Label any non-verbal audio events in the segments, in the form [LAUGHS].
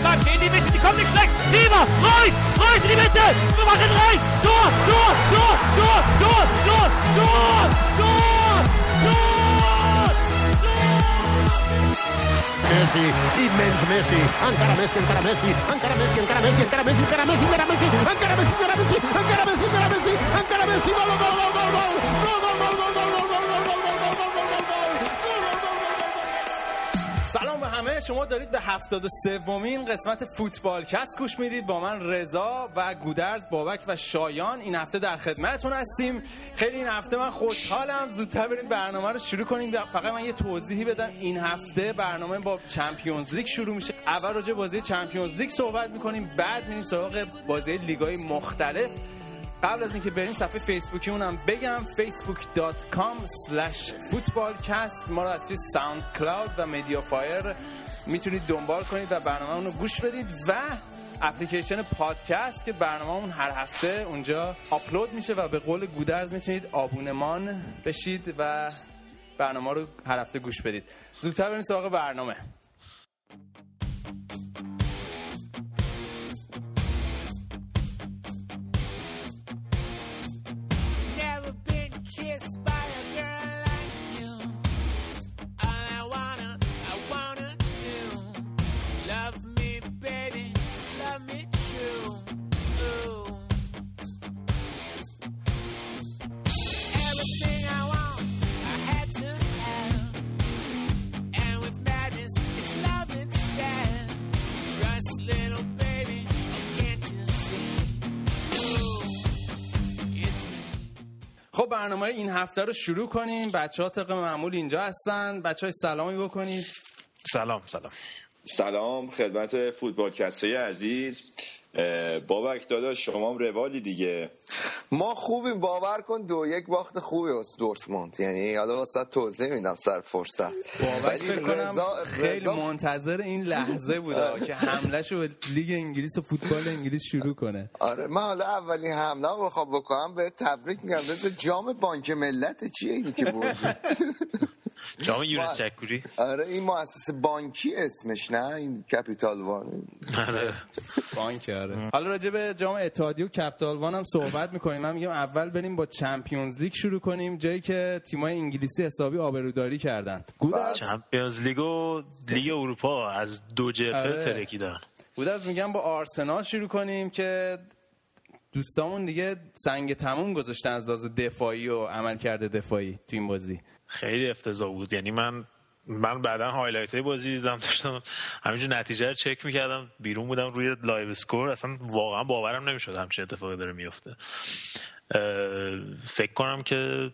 Flanke in die Mitte, die kommt nicht schlecht. Lieber, Reus, Reus in die Mitte. Wir machen rein. Tor, Tor, Tor, Tor, Tor, Tor, Tor, Tor, Tor. Messi, immens Messi, encara Messi, encara Messi, encara Messi, encara Messi, encara Messi, encara Messi, encara Messi, encara Messi, encara Messi, encara Messi, encara Messi, encara Messi, gol, gol, gol, gol, gol, شما دارید به 73 ومین قسمت فوتبالکست گوش می‌دید. با من رضا و گودرز بابک و شایان. این هفته در خدمتتون هستیم. خیلی این هفته من خوشحالم. زودتر بریم برنامه رو شروع کنیم. فقط من یه توضیحی بدم. این هفته برنامه با Champions League شروع میشه. اول راجع بازی Champions League صحبت می‌کنیم. بعد میریم سراغ بازی لیگای مختلف. قبل از اینکه بریم صفحه فیسبوکی اونم بگم. facebook.com slash footballcast. ما رو از توی SoundCloud و MediaFire می‌تونید دنبال کنید و برنامه رو گوش بدید و اپلیکیشن پادکست که برنامه اون هر هفته اونجا آپلود میشه و به قول گودرز می‌تونید آبونمان بشید و برنامه رو هر هفته گوش بدید. زودتر بریم سراغ برنامه. Never by خب برنامه این هفته رو شروع کنیم. بچه ها طبق معمول اینجا هستن. بچه های سلامی بکنید. سلام سلام. سلام خدمت فوتبالکسته عزیز. اه، بابک داداش شما هم روالی دیگه. ما خوبیم باور کن دو یک باخت خوبی از دورتموند. یعنی حالا واسه توضیح میدم سر فرصت بابک ولی رضا- خیلی منتظر این لحظه بوده. که حملش رو به لیگ انگلیس و فوتبال انگلیس شروع کنه. آره من حالا اولین حمله رو بخوام بکنم به تبریک میگم. رضا جام بانک ملت چیه اینی که بردی؟ [LAUGHS] جام یونس چکوری؟ آره این مؤسسه بانکی اسمش نه؟ این Capital One. آره. بانک آره. حالا راجع به جام اتحادیه و Capital One هم صحبت می‌کنیم. من میگم اول بریم با Champions League شروع کنیم. جایی که تیمای انگلیسی حسابی آبروداری کردن. گودرز؟ Champions League و لیگ اروپا از دو جبهه آره. ترکیدن گودرز میگم با آرسنال شروع کنیم که دوستامون دیگه سنگ تموم گذاشتن از لحاظ دفاعی و عملکرد دفاعی تو این بازی. خیلی افتضاح بود. یعنی من من بعدا highlight های بازی دیدم داشتم همینجور نتیجه رو چک می‌کردم بیرون بودم روی LiveScore اصلا واقعا باورم نمی‌شد همچین اتفاقی داره میفته فکر کنم که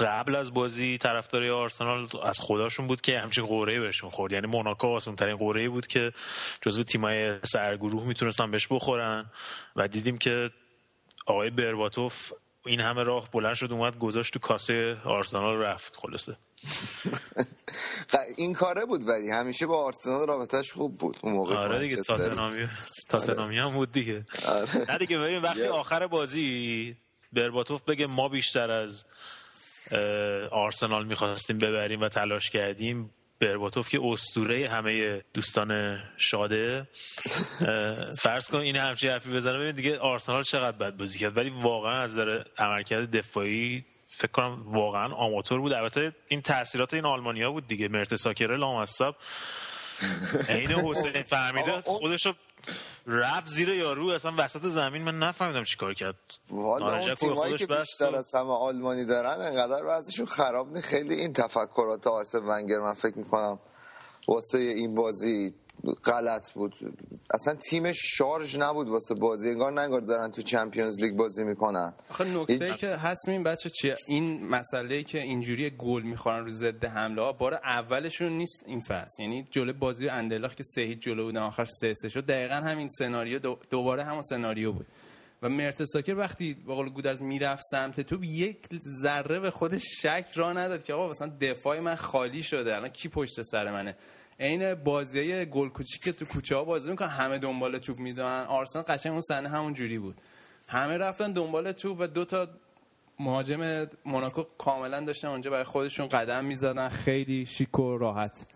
قبل از بازی طرفدارای آرسنال از خداشون بود که همچین قرعه بهشون خورد. یعنی موناکو آسون ترین قرعه بود که جزو تیمای سرگروه می‌تونستن بهش بخورن. و دیدیم که آقای برباتوف این همه راه بلند شد اومد گذاشت تو کاسه آرسنال رفت. خلاصه. [LAUGHS] این کاره بود ولی همیشه با آرسنال رابطش خوب بود اون موقع آره دیگه. تاتنامی تاتنامی هم بود دیگه. آره. نه دیگه ببین وقتی آخر بازی برباتوف بگه ما بیشتر از آرسنال می‌خواستیم ببریم و تلاش کردیم برباتوف که اسطوره همه دوستان شاده. فرض کن این همچین حرفی بزنه ببین دیگه آرسنال چقدر بد بازی کرد. ولی واقعا از نظر عملکرد دفاعی فکر کنم واقعا آماتور بود. البته این تاثیرات این آلمانیا بود دیگه. مرتساکر لامصب عین حسین فهمیده اون- خودشو رفت زیر یارو اصلا وسط زمین من نفهمیدم چیکار کرد. والا اون تیمایی که بیشتر از همه آلمانی دارن انقدر وضعشون خراب نیست. خیلی این تفکرات آرسن ونگر من فکر می‌کنم واسه این بازی غلط بود. اصلا تیمش شارژ نبود واسه بازی. انگار نه انگار دارن تو چمپیونز لیگ بازی می‌کنن. آخه نکته که هست این بچه چیه؟ این مسئله که اینجوری گل می‌خورن رو ضد حمله ها بار اولشون نیست این فصل. یعنی جلو بازی اندلاخ که سه جلو بودن آخر سه سه شد. دقیقا همین سناریو دو- دوباره همون سناریو بود. و مرتساکر وقتی به قول گودرز می‌رفت سمت توپ یک ذره به خودش شک را نداد که آقا مثلا دفاع من خالی شده. الان کی پشت سر منه؟ عین بازی گل کوچیک تو کوچه ها بازی می‌کنن همه دنبال توپ می‌دونن آرسنال قشنگ اون صحنه همون جوری بود. همه رفتن دنبال توپ و دو تا مهاجم موناکو کاملا داشتن اونجا برای خودشون قدم می‌زدن. خیلی شیک و راحت.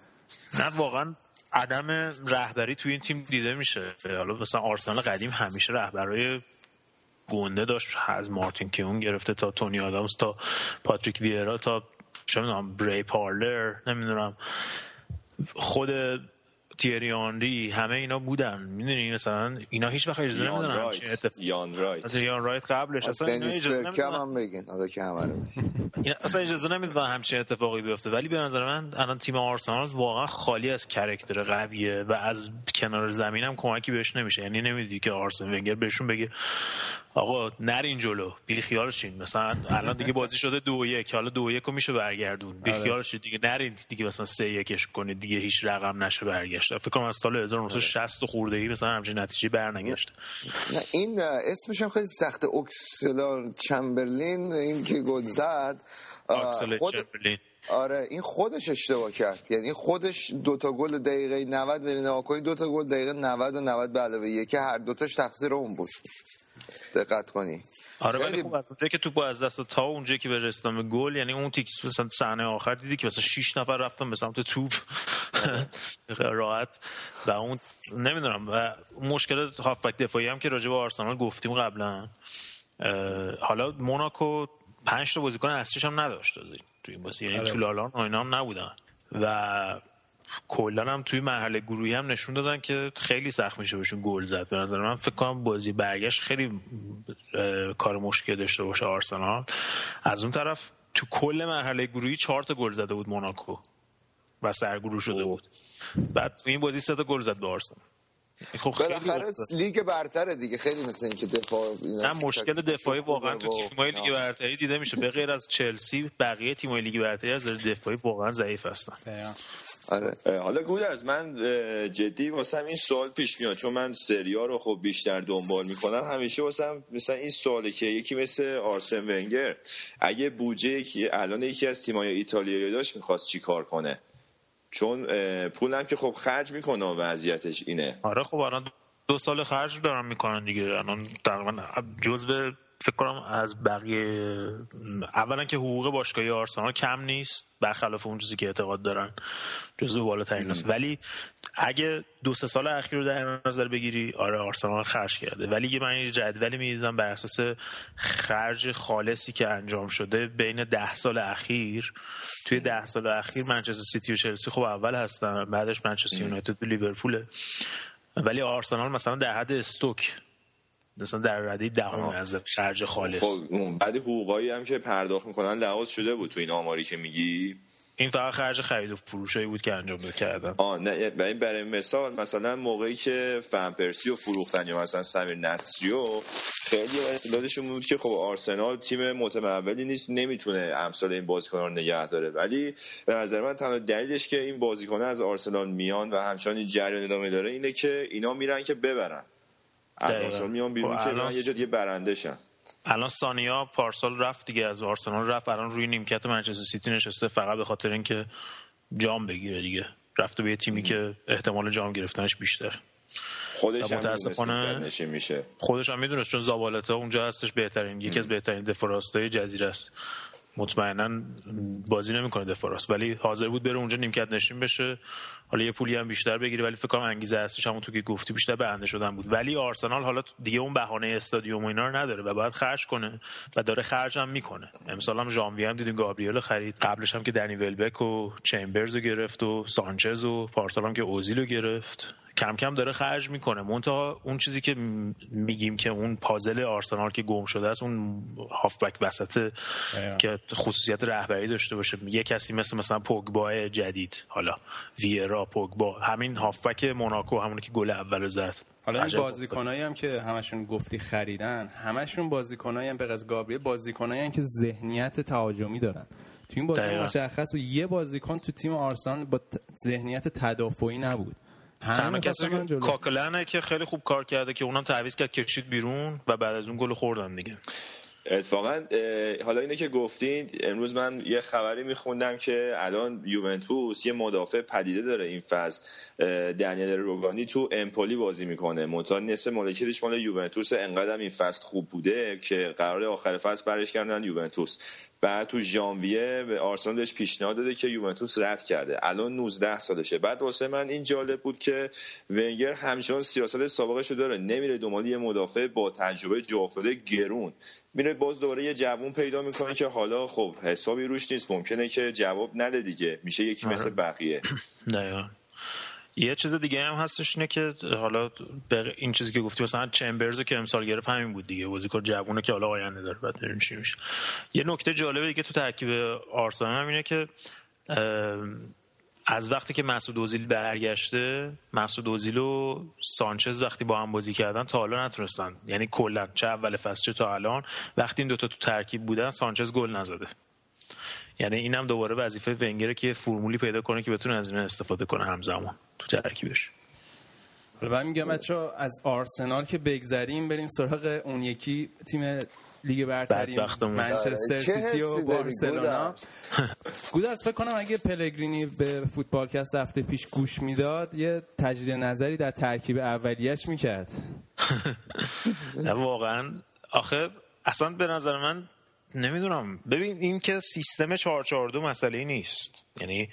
نه واقعا عدم رهبری توی این تیم دیده میشه. حالا مثلا آرسنال قدیم همیشه رهبرای گنده داشت. از مارتین کیون گرفته تا تونی آدامز تا پاتریک ویرا تا چه می‌دونم ری پارلر نمی‌دونم. خود تیری آنری همه اینا بودن. می‌دونی مثلا اینا هیچ وقت اجازه رایت همچین اتفاق یان رایت مثلا یان رایت قبلش اصلا اینا اجازه نمی‌دادن هم بگین حالا که همه رو [LAUGHS] اصلا اجازه نمی‌دادن همچین اتفاقی بیفته. ولی به نظر من الان تیم آرسنال واقعا خالی از character قویه و از کنار زمین هم کمکی بهش نمیشه. یعنی نمیدی که آرسن ونگر بهشون بگه آقا نرین جلو. بی خیال شین. مثلا الان دیگه بازی شده دو یک. حالا دو یک رو میشه برگردون. بی خیال شید دیگه نرین. دیگه مثلا سه یکش کنید. دیگه هیچ رقم نشه برگشت. فکر کنم از سال 1960 و خورده ای مثلا همچین نتیجه برنگشته نه این اسمش هم خیلی سخته اوکسلار چمبرلین این که گل زد. خود چمبرلین. آره این خودش اشتباه کرد. یعنی خودش دوتا گل دقیقه 90 برین نگاه کنید دوتا گل دقیقه 90 و 90 به علاوه یکی. هر دوتاش تقصیر اون بود. دقت کنی. آره ولی خیلی- خب از اونجایی که توپ از دست تا اونجایی که به رسیدن به گل یعنی اون تیک مثلا صحنه آخر دیدی که مثلا 6 نفر رفتن به سمت توپ. [LAUGHS] راحت. و اون نمی‌دونم و مشکل هافبک دفاعی هم که راجع به آرسنال گفتیم قبلا حالا موناکو پنج تا بازیکن اصلیش هم نداشت. تو این بازی یعنی تو لالان و اینا هم نبودن. و کلا هم توی مرحله گروهی هم نشون دادن که خیلی سخت میشه بهشون گل زد به نظر من. فکر کنم بازی برگشت خیلی کار مشکل داشته باشه آرسنال. از اون طرف تو کل مرحله گروهی چهار تا گل زده بود موناکو و سرگروه شده بود. بعد تو این بازی سه تا گل زد به آرسنال. خب خیلی. لیگ برتره دیگه خیلی مثل این که دفاع نه مشکل دفاعی واقعا تو تیم‌های لیگ برتری دیده میشه. به غیر از چلسی بقیه تیم‌های لیگ برتری از نظر دفاعی واقعا ضعیف هستن. آره. حالا گودرز من جدی واسم این سوال پیش میاد چون من سریا رو خب بیشتر دنبال می‌کنم. همیشه واسم مثلا این سواله که یکی مثل آرسن ونگر اگه بودجه یکی الان یکی از تیمای ایتالیایی داشت می‌خواست چی کار کنه؟ چون پولم که خب خرج می‌کنه وضعیتش اینه. آره خب الان دو سال خرج دارن می‌کنن دیگه. الان تقریبا جزو فکر کنم از بقیه اولا که حقوق باشگاهی آرسنال کم نیست برخلاف اون چیزی که اعتقاد دارن جزو بالاترین است. ولی اگه دو سه سال اخیر رو در نظر بگیری آره آرسنال خرج کرده. ولی یه من جدولی می‌دیدم بر اساس خرج خالصی که انجام شده بین ده سال اخیر. توی ده سال اخیر منچستر سیتی و چلسی خب اول هستن بعدش منچستر یونایتد و لیورپوله. ولی آرسنال مثلا در حد استوک مثلا در رده دهم از خرج خالص. خب بعد حقوقایی هم که پرداخت می‌کنن لحاظ شده بود تو این آماری که میگی؟ این فقط خرج خرید و فروشایی بود که انجام کردن. آه نه برای برای مثال مثلا موقعی که فن پرسی رو فروختن یا مثلا سمیر نصریو خیلی استدلالشون بود که خب آرسنال تیم متمولی نیست نمی‌تونه امثال این بازیکنان رو نگه داره. ولی به نظر من تنها دلیلش که این بازیکنان از آرسنال میان و همچنان این جریان ادامه داره اینه که اینا میرن که ببرن. آرسنال میان بیرون خب که الان- یه جا دیگه برنده شن الان سانیا پارسال رفت دیگه از آرسنال رفت الان روی نیمکت منچستر سیتی نشسته فقط به خاطر اینکه جام بگیره دیگه. رفته به یه تیمی که احتمال جام گرفتنش بیشتر خودش هم متاسفانه- میشه. خودش هم می‌دونست چون زابالتا اونجا هستش بهترین یکی از بهترین دفاراستای جزیره است. مطمئنا بازی نمی‌کنه دفاراست ولی حاضر بود بره اونجا نیمکت نشین بشه. حالا یه پولی هم بیشتر بگیره. ولی فکر کنم انگیزه اصلیش همون تو که گفتی بیشتر برنده شدن بود. ولی آرسنال حالا دیگه اون بهانه استادیوم و اینا رو نداره و باید خرج کنه و داره خرج هم می‌کنه. امسال هم ژانویه هم دیدیم گابریل خرید. قبلش هم که دنی ولبک و چمبرز رو گرفت و سانچز و پارسال هم که اوزیل رو گرفت. کم کم داره خرج می‌کنه. منتها اون چیزی که میگیم که اون پازل آرسنال که گم شده است اون هافبک وسط که خصوصیت رهبری داشته باشه. یه کسی مثل مثلا پوگبا جدید حالا ویرا پوگبا همین هافبک موناکو همونی که گل اولو زد. حالا این بازیکنایی هم که همشون گفتی خریدن همشون بازیکنایی هم به از گابریل بازیکنایی هم که ذهنیت تهاجمی دارن. تو این بازی. مشخص بود یه بازیکن تو تیم آرسنال با ذهنیت تدافعی نبود. تنها کسی جلو. کاکلنه که خیلی خوب کار کرده که اونم تعویض کرد کشید بیرون و بعد از اون گل خوردن دیگه. اتفاقا حالا اینه که گفتین امروز من یه خبری میخوندم که الان یوونتوس یه مدافع پدیده داره این فصل. اه، دنیل روگانی تو امپولی بازی می‌کنه. منتها نصف مالکیتش مال یوونتوس انقدر این فصل خوب بوده که قرار آخر فصل برش کردن یوونتوس. بعد تو ژانویه به آرسنال بهش پیشنهاد داده که یوونتوس رد کرده. الان 19 سالشه. بعد واسه من این جالب بود که ونگر همچنان سیاست سابقش رو داره. نمیره دنبال یه مدافع با تجربه جا گرون. میره باز دوباره یه جوون پیدا می‌کنه که حالا خب حسابی روش نیست. ممکنه که جواب نده دیگه. میشه یکی مثل بقیه. [CLEARS THROAT] یه چیز دیگه هم هستش اینه که حالا این چیزی که گفتی مثلا چمبرز که امسال گرفت همین بود دیگه بازیکن جوونه که حالا آینده داره بعد ببینیم چی میشه. یه نکته جالبه دیگه تو ترکیب آرسنال هم اینه که از وقتی که مسعود اوزیل برگشته مسعود اوزیل و سانچز وقتی با هم بازی کردن تا حالا نتونستن. یعنی کلا چه اول فصل چه تا الان. وقتی این دوتا تو ترکیب بودن سانچز گل نزده. یعنی اینم دوباره وظیفه ونگره که فرمولی پیدا کنه که بتونه از این استفاده کنه همزمان. تو ترکیبش. حالا من میگم بچه از آرسنال که بگذریم بریم سراغ اون یکی تیم لیگ برتری. منچستر سیتی و بارسلونا. گودرز؟ فکر کنم اگه پلگرینی به فوتبالکست هفته پیش گوش می‌داد یه تجدید نظری در ترکیب اولیش می‌کرد. نه واقعا. آخه اصلا به نظر من نمی‌دونم. ببین این که سیستم 442 مسئله ای نیست. یعنی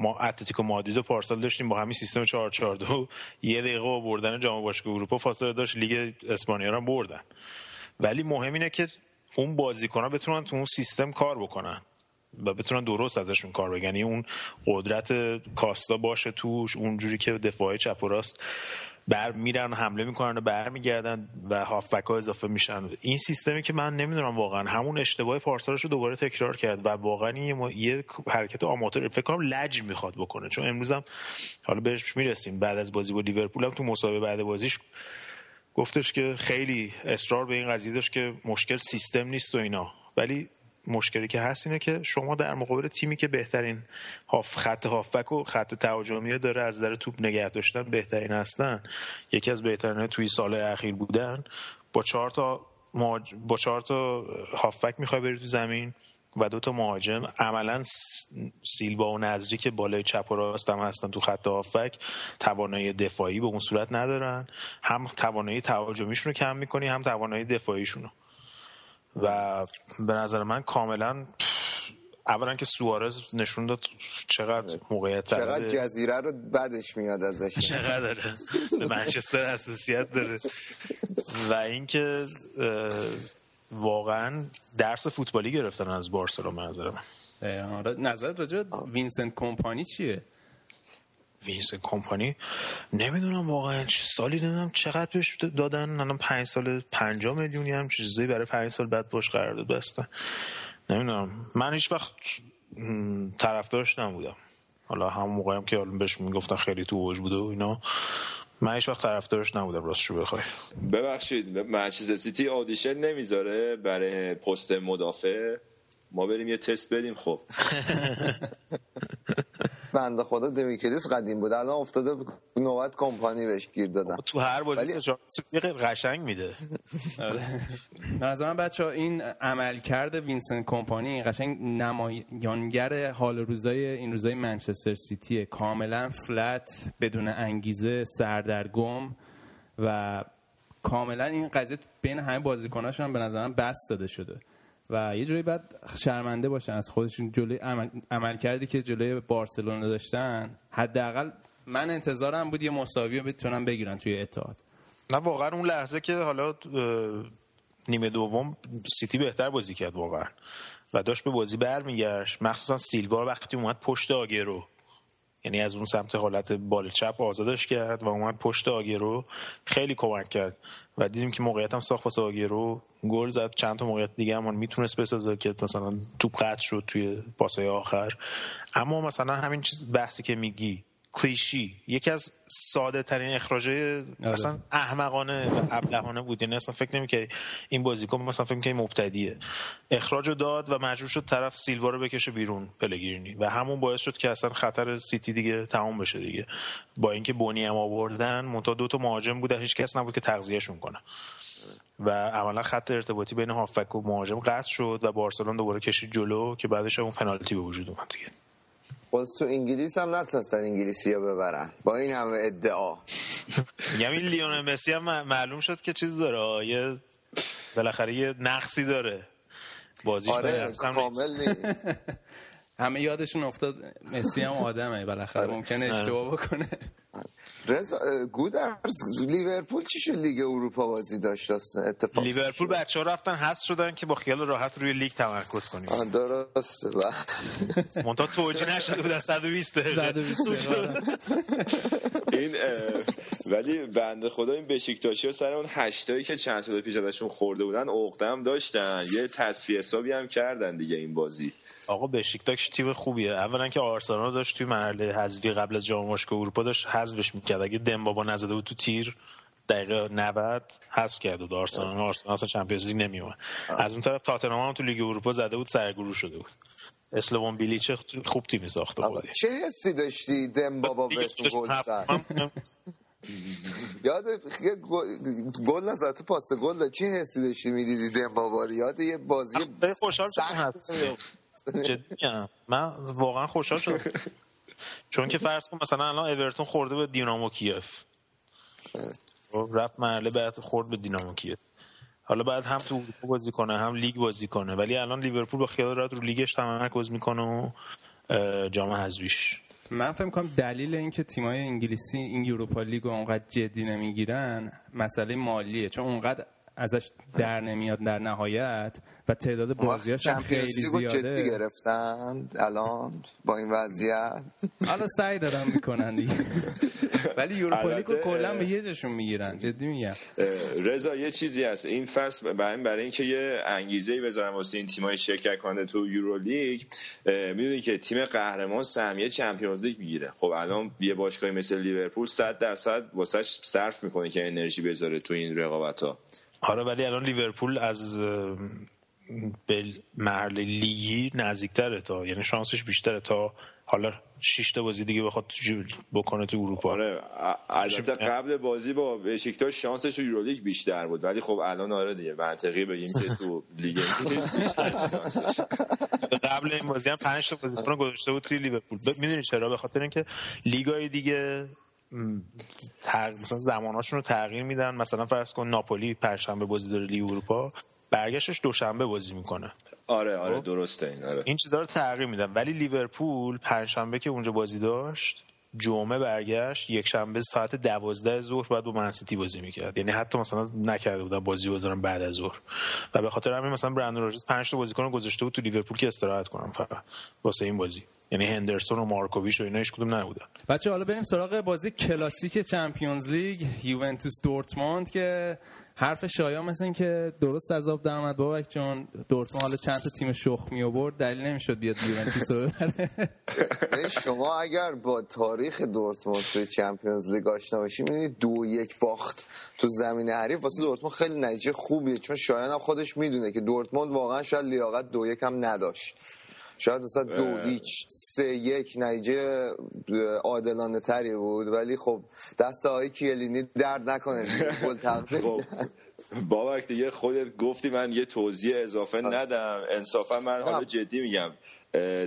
ما اتلتیکو مادرید و پارسال داشتیم با همین سیستم 442 یه دقیقه با بردن جام باشگاه اروپا فاصله داشت لیگ اسپانیا رو بردن. ولی مهم اینه که اون بازیکن‌ها بتونن تو اون سیستم کار بکنن و بتونن درست ازشون کار بگن. یعنی اون قدرت کاستا باشه توش اونجوری که دفاعی چپ و راست بر میرن حمله می‌کنن و برمیگردن و هافبک ها اضافه میشن. این سیستمی که من نمی‌دونم واقعا همون اشتباه پارسالش رو دوباره تکرار کرد و واقعا یه, ما- یه حرکت آماتور فکر کنم لج می‌خواد بکنه. چون امروز هم حالا بهش می‌رسیم. بعد از بازی با لیورپول هم تو مسابقه بعد بازیش گفتش که خیلی اصرار به این قضیه داشت که مشکل سیستم نیست و اینا. ولی مشکلی که هست اینه که شما در مقابل تیمی که بهترین هاف خط هافبک و خط تهاجمی داره از در توپ نگه داشتن بهترین هستن. یکی از بهترین توی سال اخیر بودن. با چهار تا مهاج- با چهار تا هافبک می‌خوای بری تو زمین و دو تا مهاجم. عملا سیلوا و نظری که بالای چپ و راست هم هستن تو خط هافبک. توانایی دفاعی به اون صورت ندارن. هم توانایی تهاجمیشون رو کم می‌کنی هم توانایی دفاعیشون رو. و به نظر من کاملا اولا که سوارز نشون داد چقدر موقعیت چقدر. جزیره رو بدش میاد ازش. چقدر داره به منچستر حساسیت داره. و اینکه واقعا درس فوتبالی گرفتن از بارسلونا به نظر من. آره، نظرت راجع به وینسنت کمپانی چیه؟ وینس کمپانی. نمی‌دونم واقعا چه سالی نمی‌دونم چقدر بهش دادن. الان پنج سال پنجاه میلیونی هم چیزایی برای پنج سال بعد باش قرارداد بستن. نمی‌دونم. من هیچ وقت طرفدارش نبودم. حالا همون موقعی هم که حالا بهش می‌گفتن خیلی تو اوج بوده و اینا. من هیچ وقت طرفدارش نبودم راستشو بخوای. ببخشید منچستر سیتی audition نمی‌ذاره برای پست مدافع؟ ما بریم یه تست بدیم خب. [LAUGHS] بنده خدا دمیکلیس قدیم بود. الان افتاده نوبت کمپانی بهش گیر دادن. تو هر بازی ولی- قشنگ میده. آره. به نظر من بچه این عملکرد وینسنت کمپانی قشنگ نمایانگر حال روزای این روزای منچستر سیتیه کاملا flat بدون انگیزه سردرگم و کاملا این قضیه بین همه بازیکناشون هم به نظرم بسط داده شده. و یه جوری بعد شرمنده باشن از خودشون جلوی عمل, عمل کردی که جلوی بارسلونا داشتن حداقل من انتظارم بود یه مساوی رو بتونن بگیرن توی اتحاد. نه واقعا اون لحظه که حالا نیمه دوم سیتی بهتر بازی کرد واقعا و داشت به بازی برمیگشت. مخصوصا سیلوا وقتی اومد پشت آگرو یعنی از اون سمت حالت بال چپ آزادش کرد و اومد پشت آگرو. خیلی کمک کرد و دیدیم که موقعیت هم ساخت واسه آگرو. گل زد. چند تا موقعیت دیگه هم می‌تونست بسازه که مثلا توپ قطع شد توی پاسای آخر. اما مثلا همین چیز بحثی که میگی کلیشی. یکی از ساده ترین اخراجای اصلا احمقانه و ابلهانه بود. یعنی اصلا فکر نمی‌کردی این بازیکن مثلا فکر می‌کردی مبتدیه. اخراج رو داد و مجبور شد طرف سیلوا رو بکشه بیرون پلگرینی. و همون باعث شد که اصلا خطر سیتی دیگه تمام بشه دیگه. با اینکه بونی هم آوردن منتها دو تا مهاجم بوده. هیچ کس نبود که تغذیهشون کنه. و عملا خط ارتباطی بین هافک و مهاجم قطع شد و بارسلون دوباره کشید جلو که بعدش اون پنالتی به وجود اومد دیگه. باز تو انگلیس هم نتونستن انگلیسی ها ببرن. با این همه ادعا. این لیون مسی هم معلوم شد که چیز داره. یه بالاخره یه نقصی داره. بازیش آره. کامل نیست. [LAUGHS] همه یادشون افتاد مسی هم آدمه بالاخره. ممکنه اشتباه بکنه. رضا گودرز لیورپول چی شد لیگ اروپا بازی داشت؟ اصلا اتفاق لیورپول بچه ها رفتن هست شدن که با خیال راحت روی لیگ تمرکز کنیم. درسته و [LAUGHS] منتها توجیه نشده بود از 120 دقیقه 120 دقیقه. این ولی بنده خدا این بشیکتاشی و سر اون هشتایی که چند سال پیش ازشون خورده بودن عقدم داشتن. یه تصفیه حسابی هم کردن دیگه این بازی. آقا بشیکتاش تیم خوبیه. اولا که آرسنال داشت توی مرحله حذفی قبل از جام باشگاه اروپا داشت حذفش می‌کرد. اگه دمبابا نزده بود تو تیر دقیقه 90 حذف کرده بود. آرسنال آرسنال اصلا چمپیونز لیگ نمیومد از اون طرف تاتنهام هم تو لیگ اروپا زده بود سرگروه شده بود. اسلوون بیلیچ خوب تیمی ساخته بود. چه حسی داشتی دمبابا [LAUGHS] بهتون گل [LAUGHS] یاد گل- نزد تو پاس گل. چه حسی داشتی می‌دیدی دمبابا یاد یه بازی [LAUGHS] خوشحال شدم جدی. من واقعا خوشحال شدم. چون که فرض کن مثلا الان اورتون خورده به دینامو کیف. خب، رفت مرحله بعد خورد به دینامو کیف. حالا بعد هم تو اروپا بازی کنه هم لیگ بازی کنه. ولی الان لیورپول با خیال راحت رو لیگش تمرکز می‌کنه و جام حذفیش. من فکر کنم دلیل اینکه تیمای انگلیسی این اروپا لیگ رو اونقدر جدی نمی‌گیرن مسئله مالیه. چون اونقدر ازش در نمیاد در نهایت و تعداد بازیاش هم خیلی لیگو جدی زیاده. گرفتن الان با این وضعیت. حالا سعی دارن می‌کنن دیگه. [LAUGHS] ولی لیگ رو کلا به یه جاشون می‌گیرن جدی میگم. رضا یه چیزی هست. این فصل برای برای اینکه یه انگیزه ای بذارم واسه این تیمای شرکت کننده تو Euro League می‌دونی که تیم قهرمان سهمیه Champions League می‌گیره. خب الان یه باشگاهی مثل لیورپول 100 درصد واسش صرف می‌کنه که انرژی بذاره تو این رقابت ها آره ولی الان لیورپول از به مرحله لیگی نزدیکتره تا یعنی شانسش بیشتره تا حالا شش تا بازی دیگه بخواد تو- بکنه تو اروپا. آره البته قبل بازی با بشیکتاش شانسش تو یورولیگ بیشتر بود ولی خب الان آره دیگه منطقی بگیم که تو لیگ انگلیس بیشتر شانسش. قبل این بازی هم 5 تا بازیکن گذاشته بود توی لیورپول. می‌دونی چرا؟ به خاطر اینکه لیگای دیگه تغ... مثلا زماناشون رو تغییر میدن. مثلا فرض کن ناپولی پنجشنبه بازی داره لیگ اروپا. برگشتش دوشنبه بازی می‌کنه. آره آره درسته این آره. این چیزها رو تغییر میدن ولی لیورپول پنجشنبه که اونجا بازی داشت جمعه برگشت یک شنبه ساعت دوازده ظهر باید با منسیتی بازی می‌کرد. یعنی حتی مثلا نکرده بودن بازی بذارن بعد از ظهر. و به خاطر همین مثلا برندن راجرز پنج تا بازیکن گذاشته بود تو لیورپول که استراحت کنن فقط واسه این بازی. یعنی هندرسون و مارکوویچ و اینا هیچ کدوم نبودن. بچه حالا بریم سراغ بازی کلاسیک چمپیونز لیگ یوونتوس دورتموند که حرف شایان مثل این که درست از آب در اومد بابک چون دورتموند حالا چند تا تیم شخ می آورد دلیل نمی‌شد بیاد یوونتوس رو شما اگر با تاریخ دورتموند توی چمپیونز لیگ آشنا باشی می‌بینید دو یک باخت تو زمین حریف. واسه دورتموند خیلی نتیجه خوبیه چون شایان هم خودش می‌دونه که دورتموند واقعا شاید لیاقت دو یک هم نداشت. شاید مثلا دو هیچ سه یک نتیجه عادلانه تری بود. ولی خب دست های کیلینی درد نکنه. گل [LAUGHS] خب بابک دیگه خودت گفتی من یه توضیح اضافه ندم. انصافا من حالا جدی میگم.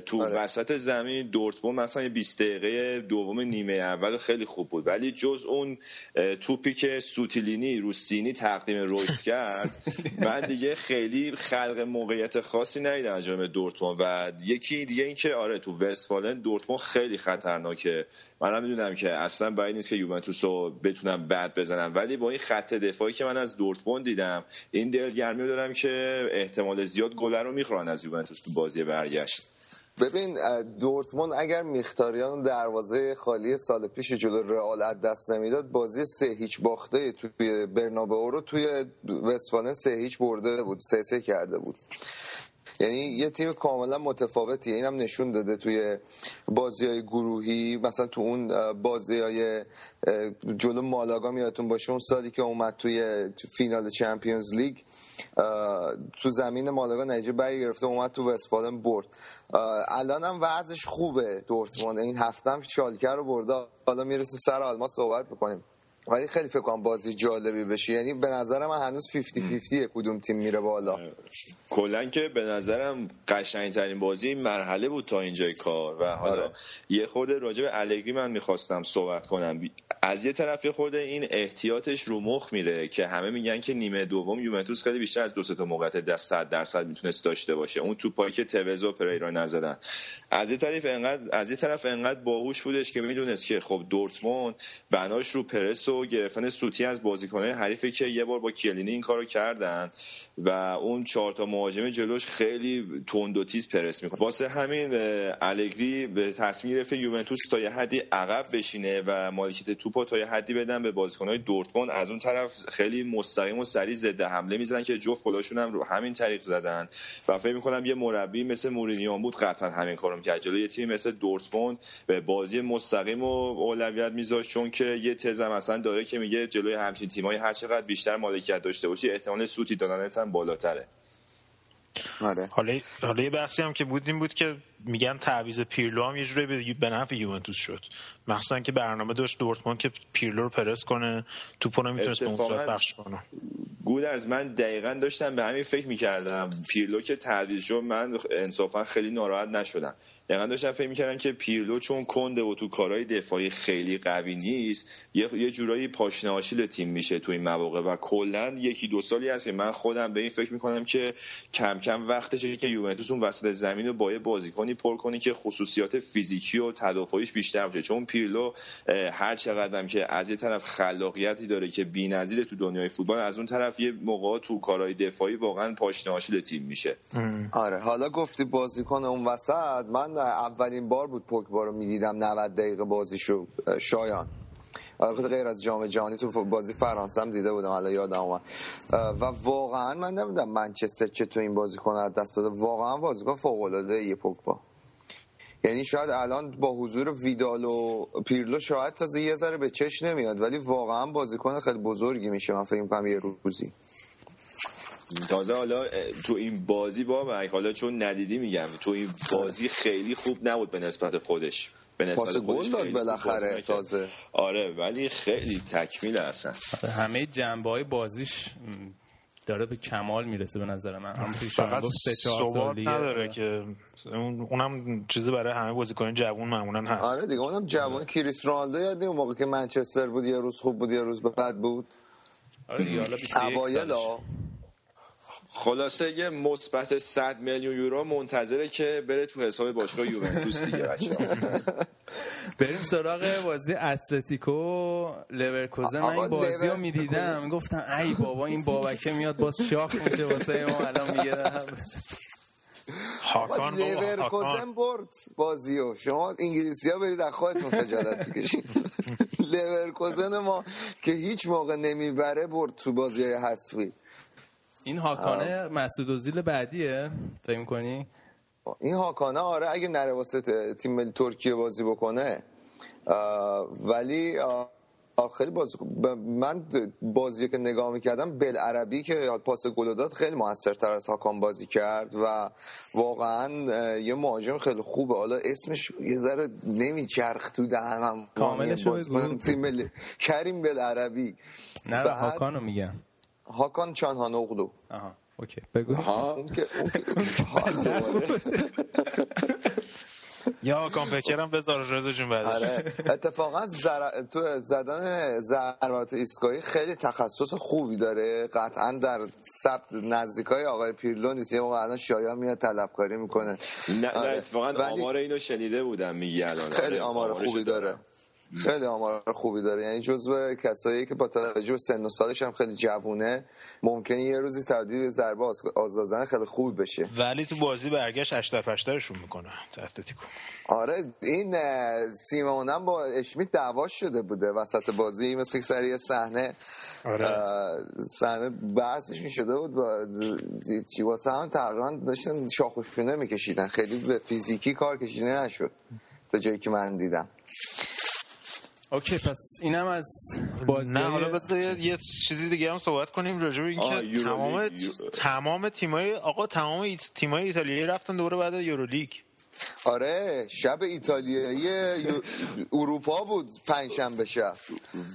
تو آره. وسط زمین دورتموند مثلا یه 20 دقیقه دوم نیمه اول خیلی خوب بود. ولی جز اون توپی که سوتیلینی رو سینی تقدیم رویس [LAUGHS] کرد من دیگه خیلی خلق موقعیت خاصی ندیدم از جانب دورتموند. و یکی دیگه این که آره تو وستفالن دورتموند خیلی خطرناکه. منم می‌دونم که اصلا باید نیست که یوونتوس رو بتونم بد بزنم. ولی با این خط دفاعی که من از دورتموند دیدم این دلگرمی رو دارم که احتمال زیاد گله رو می‌خورن از یوونتوس تو بازی برگشت. ببین دورتموند اگر میختاریان دروازه خالی سال پیش جلو رئال از دست نمی‌داد بازی سه هیچ باخته توی برنابئو رو توی وستفالن سه هیچ برده بود سه سه کرده بود. یعنی یه تیم کاملا متفاوتیه. این هم نشون داده توی بازی های گروهی. مثلا تو اون بازی های جلو مالاگا میادتون باشه اون سالی که اومد توی فینال چمپیونز لیگ تو زمین مالاگا نتیجه بری گرفته اومد تو وستفالن برد. الان هم وضعش خوبه دورتموند. این هفته هم شالکه رو برده. حالا می‌رسیم سر آلما صحبت بکنیم ولی خیلی فکر کنم بازی جالبی بشه. یعنی به نظر من هنوز 50 50 کدوم تیم میره بالا. کلا که به نظرم قشنگترین بازی این مرحله بود تا اینجای کار. و حالا آره. یه خورده راجع به الگری من می‌خواستم صحبت کنم. از یه طرف یه خورده این احتیاطش رو مخ میره که همه میگن که نیمه دوم یوونتوس خیلی بیشتر از دو تا موقعیت دست 100 درصد می‌تونست داشته باشه. اون توپایی که توزو و پریرا نزدن. از یه طرف انقدر از یه طرف انقدر باهوش بودش که می‌دونست که خب دورتموند بناش رو پرس و گرفتن سوتی از بازیکنهای حریفه که یه بار با کیلینی این کارو کردن و اون چهار تا مهاجم جلوش خیلی تند و تیز پرس می‌کنه. واسه همین الگری به تصمیم گرفت یوونتوس تا یه حدی عقب بشینه و مالکیت توپو تا یه حدی بدن به بازیکنهای دورتموند. از اون طرف خیلی مستقیم و سریع ضد حمله می‌زنن که جفت گلاشون هم رو همین طریق زدن. و فکر می‌کنم یه مربی مثل مورینیو بود قطعا همین کارو می‌کرد. جلوی یه تیم مثل دورتموند به بازی مستقیم و اولویت میذاشت چون که یه تزم اصلا داره که میگه جلوی همچین تیمایی هر چقدر بیشتر مالکیت داشته باشی احتمال سوتی دادنت هم بالاتره. آره. حالا حالا یه بحثی هم که بود این بود که میگن تعویض پیرلو هم یه جوری به- نفع یوونتوس شد. مخصوصا که برنامه داشت دورتموند که پیرلو رو پرس کنه توپو نمی‌تونست به اون صورت پخش کنه. گودرز من دقیقا داشتم به همین فکر می‌کردم. پیرلو که تعویض شد من انصافا خیلی ناراحت نشدم. دقیقا داشتم فکر می‌کردم که پیرلو چون کنده و تو کارهای دفاعی خیلی قوی نیست یه, یه جورایی پاشنه آشیل تیم میشه تو این مواقع و کلا یکی دو سالی هست که من خودم به این فکر می‌کنم که کم کم وقتشه که یوونتوس اون وسط زمین رو با یه بازیکنی پر کنی که خصوصیات فیزیکی و تدافعیش بیشتر باشه چون پیرلو هر چقدرم که از یه طرف خلاقیتی داره که بی‌نظیره تو دنیای فوتبال از اون طرف یه موقع تو کارهای دفاعی واقعا پاشنه آشیل تیم میشه. آره حالا گفتی بازیکن اون وسط. من اولین بار بود پوگبا رو می‌دیدم 90 دقیقه بازیشو. شایان. البته غیر از جام جهانی تو بازی فرانسه هم دیده بودم حالا یادم اومد. و واقعا من نمی‌دونم منچستر چه تو این بازیکن از دست داده. واقعا بازیکن فوق العاده یه پوگبا. یعنی شاید الان با حضور ویدال و پیرلو شاید تازه یه ذره به چش نمیاد ولی واقعا بازیکن خیلی بزرگی میشه من فکر می‌کنم یه روزی. تازه حالا تو این بازی با حالا چون ندیدی میگم تو این بازی خیلی خوب نبود به نسبت خودش. به نسبت گل داد خیلی خوب بالاخره. تازه. آره ولی خیلی تکمیل اصلا همه جنبه های بازیش داره به کمال می‌رسه به نظر من هم فقط ثبات. نداره که اون اونم چیزی برای همه بازیکن جوون معمولا هست آره دیگه اونم جوان کریس رونالدو یادی اون موقع که منچستر بود یه روز خوب بود یه روز بد بود آره دیگه حالا 21 اوایل سالشه. ها. خلاصه یه مثبت 100 میلیون یورو منتظره که بره تو حساب باشگاه یوونتوس دیگه بچه‌ها. [LAUGHS] بریم سراغ بازی اتلتیکو. لورکوزن. من این بازی رو می‌دیدم. گفتم ای بابا این بابکه میاد باز شاخ میشه واسه ما الان میگه هاکان لیورکوزن برد بازیو. شما انگلیسی ها برید از خودتون خجالت بکشید. [LAUGHS] لیورکوزن ما که هیچ موقع نمی‌بره برد تو بازی های حذفی. این هاکانه مسعود اوزیل بعدیه فکر می‌کنی؟ این هاکانه آره اگه نره واسه تیم ملی ترکیه بازی بکنه. آه، ولی آه، خیلی بازی ب- من بازی که نگاه می‌کردم بلعربی که پاس گل داد خیلی موثرتر از هاکان بازی کرد و واقعا یه مهاجم خیلی خوبه. حالا اسمش یه ذره نمیچرخ تو دهنم. بگو. تیم ملی. کریم بلعربی نه بعد- هاکانو میگم. هاکان چانهانوغلو. آها. اوکی. بگو. که [LAUGHS] حال دوباره. یا هاکان فکرم بذار رضا جون بعدش. آره. اتفاقا زر... تو زدن ضربات ایستگاهی خیلی تخصص خوبی داره. قطعا در سبت نزدیکای آقای پیرلو نیست. یه موقع الان شایان میاد طلبکاری می‌کنه. نه نه آره. اتفاقا ولی آمار اینو شنیده بودم میگی الان. خیلی آره، آمار خوبی داره. خیلی آمار خوبی داره. یعنی جزو کسایی که با توجه به سن و سالش هم خیلی جوونه ممکنه یه روزی تبدیل به ضربه آز- آزادن خیلی خوبی بشه. ولی تو بازی برگشت اشتر پشترشون می‌کنه اتلتیکو. آره این اه، سیمونم با اشمیت دعواش شده بوده وسط بازی مثل که سر یه صحنه آره. صحنه بحثش می‌شده بود با چی واسه هم تقریبا داشتن شاخ و شونه میکشیدن. خیلی به فیزیکی کار کشیده نشد تا جایی که من دیدم. اوکی پس اینم از بازی نه حالا بذار یه- یه چیزی دیگه هم صحبت کنیم راجع به اینکه. تمام تمام تیمای آقا تمام تیمای ایتالیایی رفتن دوره بعد یورولیگ آره شب ایتالیایی اروپا بود پنجشنبه شب.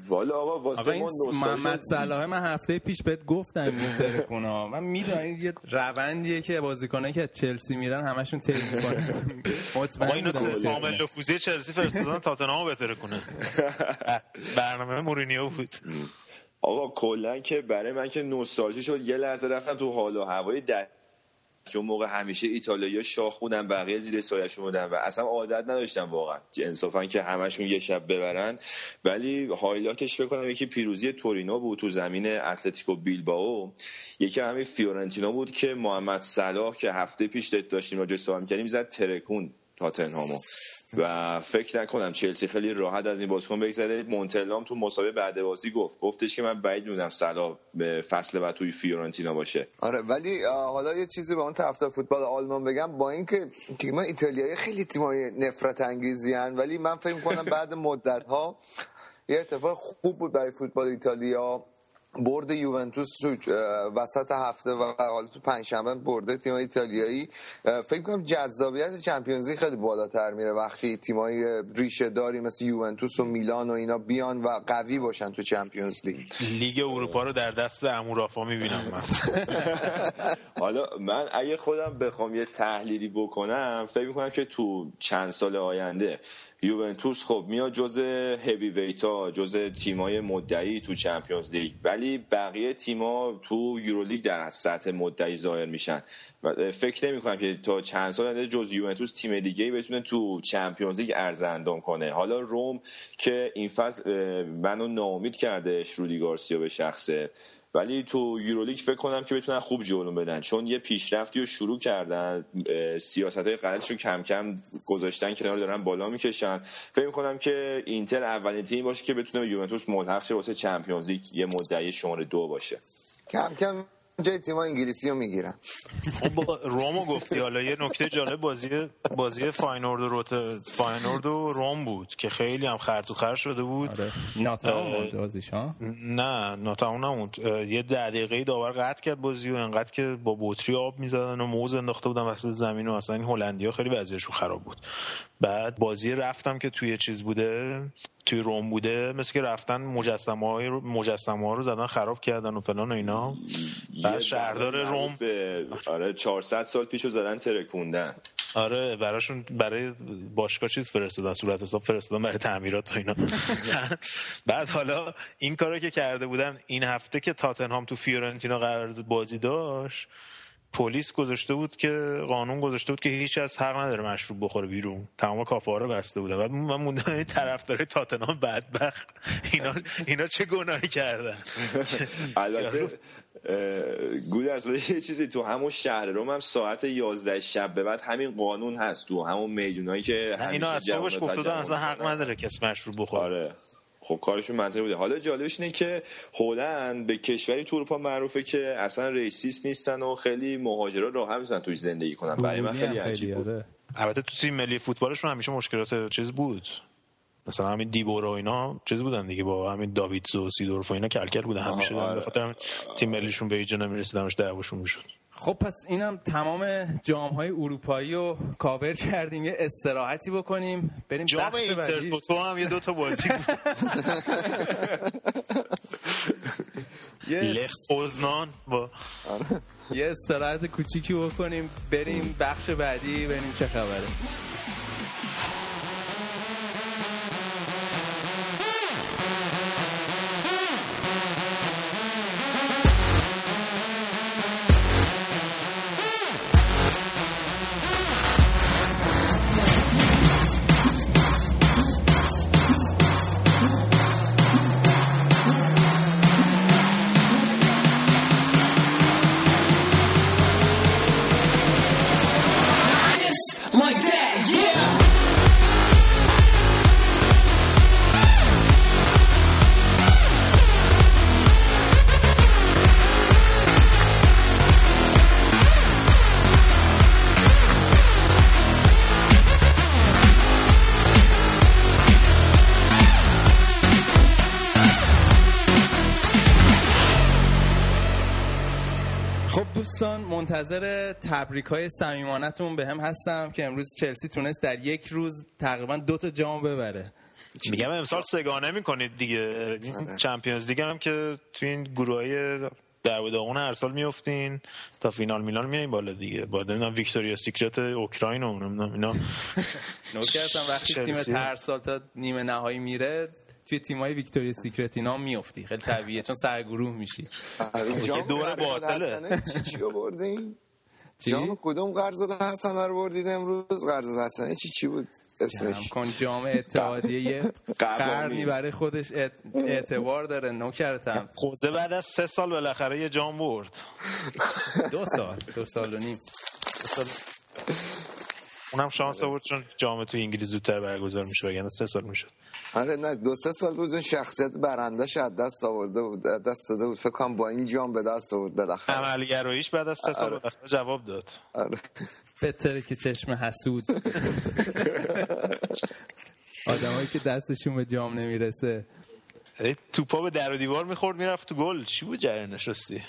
والا آقا آقا واسه این ما محمد نوستالژی صلاح من هفته پیش بهت گفتم این ترکونا. من می‌دونم این یه روندیه که بازیکنایی که از چلسی میرن همشون تیر می‌کنه آقا مطمئن اینو کامل نفوذی چلسی فرستادن تاتنهامو بهتره کنه [LAUGHS] برنامه مورینیو بود. آقا کلا که برای من که نوستالژی شد یه لحظه رفتم تو حال و هوای در که موقع همیشه ایتالیایی شاخ بودن بقیه زیر سایه‌شون بودن و اصلا عادت نداشتم واقعا. انصافا که همشون یه شب ببرن. ولی highlight ش بکنم یکی پیروزی تورینو بود تو زمین اتلتیکو بیلبائو. یکی همین فیورنتینا بود که محمد صلاح که هفته پیش داشتیم راجع صحبت کردیم زد ترکون تاتنهامو و فکر نکنم چلسی خیلی راحت از این بازیکن بگذره. مونتلام تو مسابقه بعد بازی گفت. گفتش که من بعید می‌دونم صلاح به فصل بعد توی فیورنتینا باشه. آره ولی حالا یه چیزی به اون طرفدار فوتبال آلمان بگم. با اینکه تیم ایتالیایی خیلی تیمای نفرت انگیزی هن، ولی من فکر کنم بعد مدت ها یه اتفاق خوب بود برای فوتبال ایتالیا. برد یوونتوس وسط هفته و حالا تو پنجشنبه برده تیم ایتالیایی. فکر کنم جذابیت چمپیونز لیگ خیلی بالاتر میره وقتی تیمای ریشه داری مثل یوونتوس و میلان و اینا بیان و قوی باشن تو چمپیونز لیگ. لیگ اروپا رو در دست امورافا می‌بینم من. [LAUGHS] حالا من اگه خودم بخوام یه تحلیلی بکنم فکر می‌کنم که تو چند سال آینده یوونتوس خب میاد جز هیوی ویتا جز تیمای مدعی تو چمپیونز لیگ. ولی بقیه تیما تو یورولیگ در سطح مدعی ظاهر میشن. و فکر نمی کنم که تا چند سال آینده جز یوونتوس تیم دیگه بتونه تو چمپیونز لیگ ارز اندام کنه. حالا روم که این فصل منو ناامید کرده رودی گارسیا به شخصه. ولی تو یورولیگ فکر کنم که بتونن خوب جلو بدن. چون یه پیشرفتی رو شروع کردن سیاست های غلطشون کم کم گذاشتن کنار دارن بالا می‌کشن. فکر کنم که اینتر اولین تیم باشه که بتونه به یوونتوس ملحق شه واسه Champions League. یه مدعی شماره دو باشه. کم کم جای تیم‌ها انگلیسی رو می‌گیرن. خب با رومو گفتی حالا یه نکته جالب بازی بازی فاینورد و روت فاینورد و روم بود که خیلی هم خر تو خر شده بود. آره. بود بازیش ها؟ نه نموند اه، یه ده دقیقه داور قطع کرد بازی و انقدر که با بطری آب می‌زدن و موز انداخته بودن وسط زمین و اصلا این هلندیا خیلی وضعیتشون خراب بود. بعد بازی رفتم که توی چیز بوده توی روم بوده مثل که رفتن مجسمه های رو مجسمه ها رو زدن خراب کردن و فلان و اینا. بعد شهردار روم به آره 400 سال پیشو زدن ترکوندن. آره براشون برای باشگاه چیز فرستادن صورت حساب فرستادن برای تعمیرات و اینا. [LAUGHS] بعد حالا این کارو که کرده بودن این هفته که تاتنهام تو فیورنتینا قرار بازی داشت پلیس گذاشته بود که قانون گذاشته بود که هیچ از حق نداره مشروب بخوره بیرون. تمام کافه رو بسته بودن بعد من موندم این طرفدار تاتنهام بدبخت. اینا اینا چه گناهی کردن؟ البته گودرز یه چیزی تو همون شهر روم هم ساعت 11 شب به بعد همین قانون هست تو همون میدونایی که اینا جوونا گفته بودن اصلا حق. نداره کسی مشروب بخوره. آره. خب کارشون منطقی بوده. حالا جالبش اینه که هلند به کشوری تو اروپا معروفه که اصلا racist نیستن و خیلی مهاجرا راحت می‌تونن توش زندگی کنن. برای من خیلی عجیب بود. آره. البته تو تیم ملی فوتبالشون همیشه مشکلات چیز بود. مثلا همین دی‌بوئرا و اینا چیز بودن دیگه با همین داویدز و سیدورف و اینا کلکل بودن همیشه آره. به خاطر همین تیم ملیشون به اینجا نمیرسیدنش دعواشون می‌شد. خب پس اینم تمام جام های اروپایی رو کاور کردیم. یه استراحتی بکنیم. بریم جام. تو هم یه دو تا بازی [LAUGHS] لخت پوزنان با یه استراحت کوچیکی بکنیم. بریم بخش بعدی ببینیم چه خبره. منتظر تبریک های صمیمانتون به هم هستم که امروز چلسی تونست در یک روز تقریبا دو تا جام ببره. میگم امسال سه‌گانه می‌کنید دیگه. Champions League هم که تو این گروه های در داغون هر سال میفتین تا فینال میلان میایین بالا دیگه. با نمی‌دونم ویکتوریا سیکرت اوکراین و نمی‌دونم اینا. نوکرتم وقتی تیم. هر سال تا نیمه نهایی میره توی تیمای ویکتوریا سیکرت اینا هم میافتی. خیلی طبیعیه چون سرگروه میشی. آره، جام دور قرض باطله. چی بردین؟ چی؟ جام کدوم قرض حسنه رو بردید امروز؟ قرض حسنه چی چی بود اسمش؟ کن جام اتحادیه یه. قرنی برای خودش اعت- اعتبار داره نوکرتم خوزه بعد از سه سال بالاخره یه جام برد. دو سال دو سال و نیم. اونم شانس آورد چون جام تو انگلیس زودتر برگزار میشه وگرنه سه سال می‌شد. آره نه دو سه سال بود اون شخصیت برندش از دست آورده بود دست داده بود. فکر کنم با این جام به دست آورد بالاخره. عملگراییش بعد از سه سال آره. جواب داد. آره. بهتره که چشم حسود. [LAUGHS] آدمایی که دستشون به جام نمی‌رسه. توپا به در و دیوار می‌خورد می‌رفت تو گل. چی بود جریانش راستی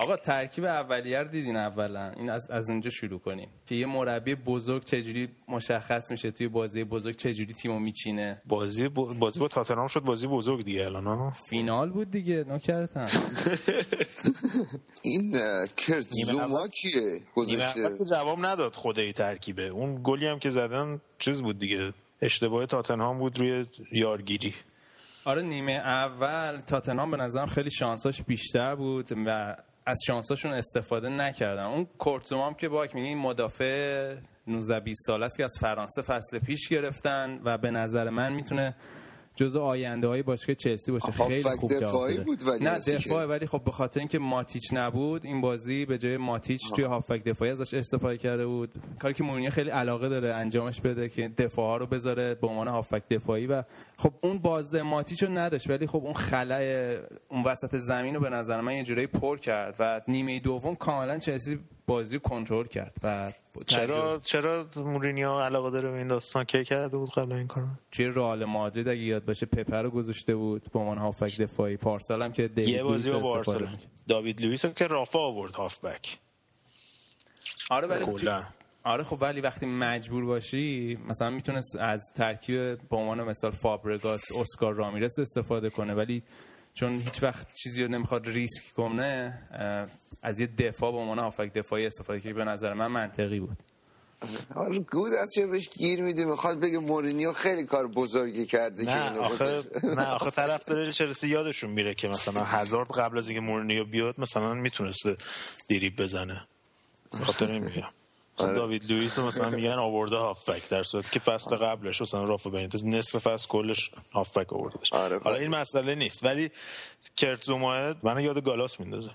آقا ترکیب اولیه رو دیدین اولا؟ این از, از اینجا شروع کنیم. که یه مربی بزرگ چجوری مشخص میشه؟ توی بازی بزرگ چجوری تیمو میچینه؟ بازی ب- بازی با تاتنهام شد بازی بزرگ دیگه الان ها فینال بود دیگه نوکرتم [LAUGHS] این کرت نیمه زوما کیه؟ نیمه گذاشته جواب نداد خدای ترکیبه. اون گلی هم که زدن چیز بود دیگه. اشتباه تاتنهام بود روی یارگیری. آره نیمه اول تاتنهام به نظرم خیلی شانساش بیشتر بود و از شانساشون استفاده نکردن اون کورتزوما هم که باک میگه این مدافع 19 20 ساله است که از فرانسه فصل پیش گرفتن و به نظر من می‌تونه جزو آینده های باشگاه چلسی باشه آها، خیلی خوب جواب دفاعی. بود ولی نه. دفاع ولی خب به خاطر اینکه ماتیچ نبود این بازی به جای ماتیچ توی هافک دفاعی ازش استفاده کرده بود کاری که مورینیو خیلی علاقه داره انجامش بده که دفاع ها رو بذاره به عنوان هافک دفاعی و خب اون بازده ماتیچ رو نداشت ولی خب اون خلای اون وسط زمین رو به نظر من یه جورایی پر کرد و نیمه دوم کاملا چلسی بازی رو کنترل کرد و چرا چرا مورینیو علاقه داره به این داستان؟ کی کرده بود قبل این کارو؟ توی رئال مادرید اگه یاد باشه پپه رو گذاشته بود به عنوان هافک دفاعی. پارسال هم که دیوید یه بازی با لوئیس استفاده بارسلون می‌کرد. داوید لوئیس که رافا آورد هافبک. آره ولی آره خب ولی وقتی مجبور باشی مثلا می‌تونست از ترکیب به عنوان مثال فابرگاس اسکار رامیرس استفاده کنه ولی چون هیچ وقت چیزی رو نمی‌خواد ریسک کنه از یه دفاع به عنوان هافک دفاعی استفاده که به نظر من منطقی بود. آره گود از چه بهش گیر میدی؟ می‌خواد بگه مورینیو خیلی کار بزرگی کرده که نه آخه. نه آخه طرف داره چلسی یادشون میره که مثلا هزارد قبل از اینکه مورینیو بیاد مثلا می‌تونسته دیریب بزنه. خاطر این میگم. مثلا آره. داوید لوئیس رو مثلا میگن آورده هافبک در صورتی که فصل قبلش مثلا رافا بنیتز نصف فصل کلش هافبک آوردهش آره، حالا بله. این مسئله نیست. ولی کرت زوماه منو یاد گالاس میندازه